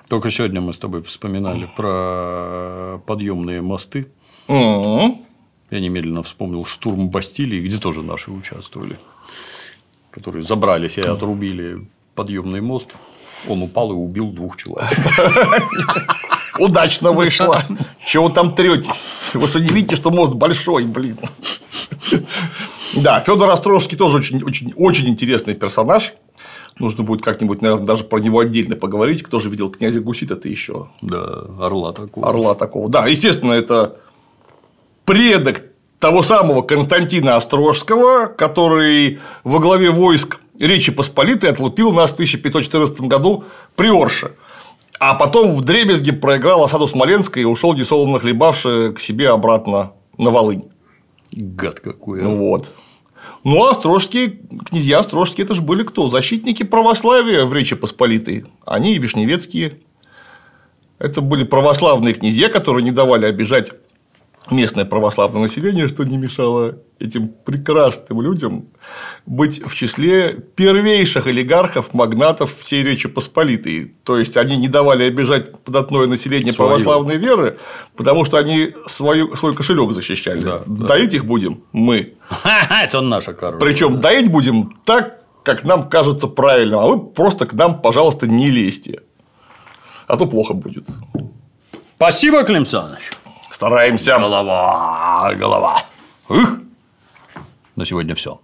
Только сегодня мы с тобой вспоминали про подъемные мосты. Я немедленно вспомнил штурм Бастилии, где тоже наши участвовали. Которые забрались и отрубили подъемный мост. Он упал и убил двух человек. [laughs] Удачно вышло. Чего там третесь? Вы что, не видите, что мост большой, блин? Да, Федор Острожский тоже очень, очень, очень интересный персонаж. Нужно будет как-нибудь, наверное, даже про него отдельно поговорить. Кто же видел князя Гусита, ты еще Да, орла такого. орла такого. Да, естественно, это предок того самого Константина Острожского, который во главе войск Речи Посполитой отлупил нас в 1514 году при Орше. А потом в Дребезге проиграл осаду Смоленска и ушел несолоно хлебавши к себе обратно на Волынь. Гад какой. а. Ну вот. Ну, а Острожские, князья Острожские, это же были кто? Защитники православия в Речи Посполитой. Они и Вишневецкие. Это были православные князья, которые не давали обижать местное православное население, что не мешало этим прекрасным людям быть в числе первейших олигархов, магнатов всей Речи Посполитой. То есть, они не давали обижать податное население Своё. православной веры, потому что они свою, свой кошелек защищали. Да, да. Доить их будем мы. Это наша корова. Причем доить будем так, как нам кажется правильным, а вы просто к нам, пожалуйста, не лезьте. А то плохо будет. Спасибо, Клим Саныч. Стараемся. Голова, голова. Ух. На сегодня все.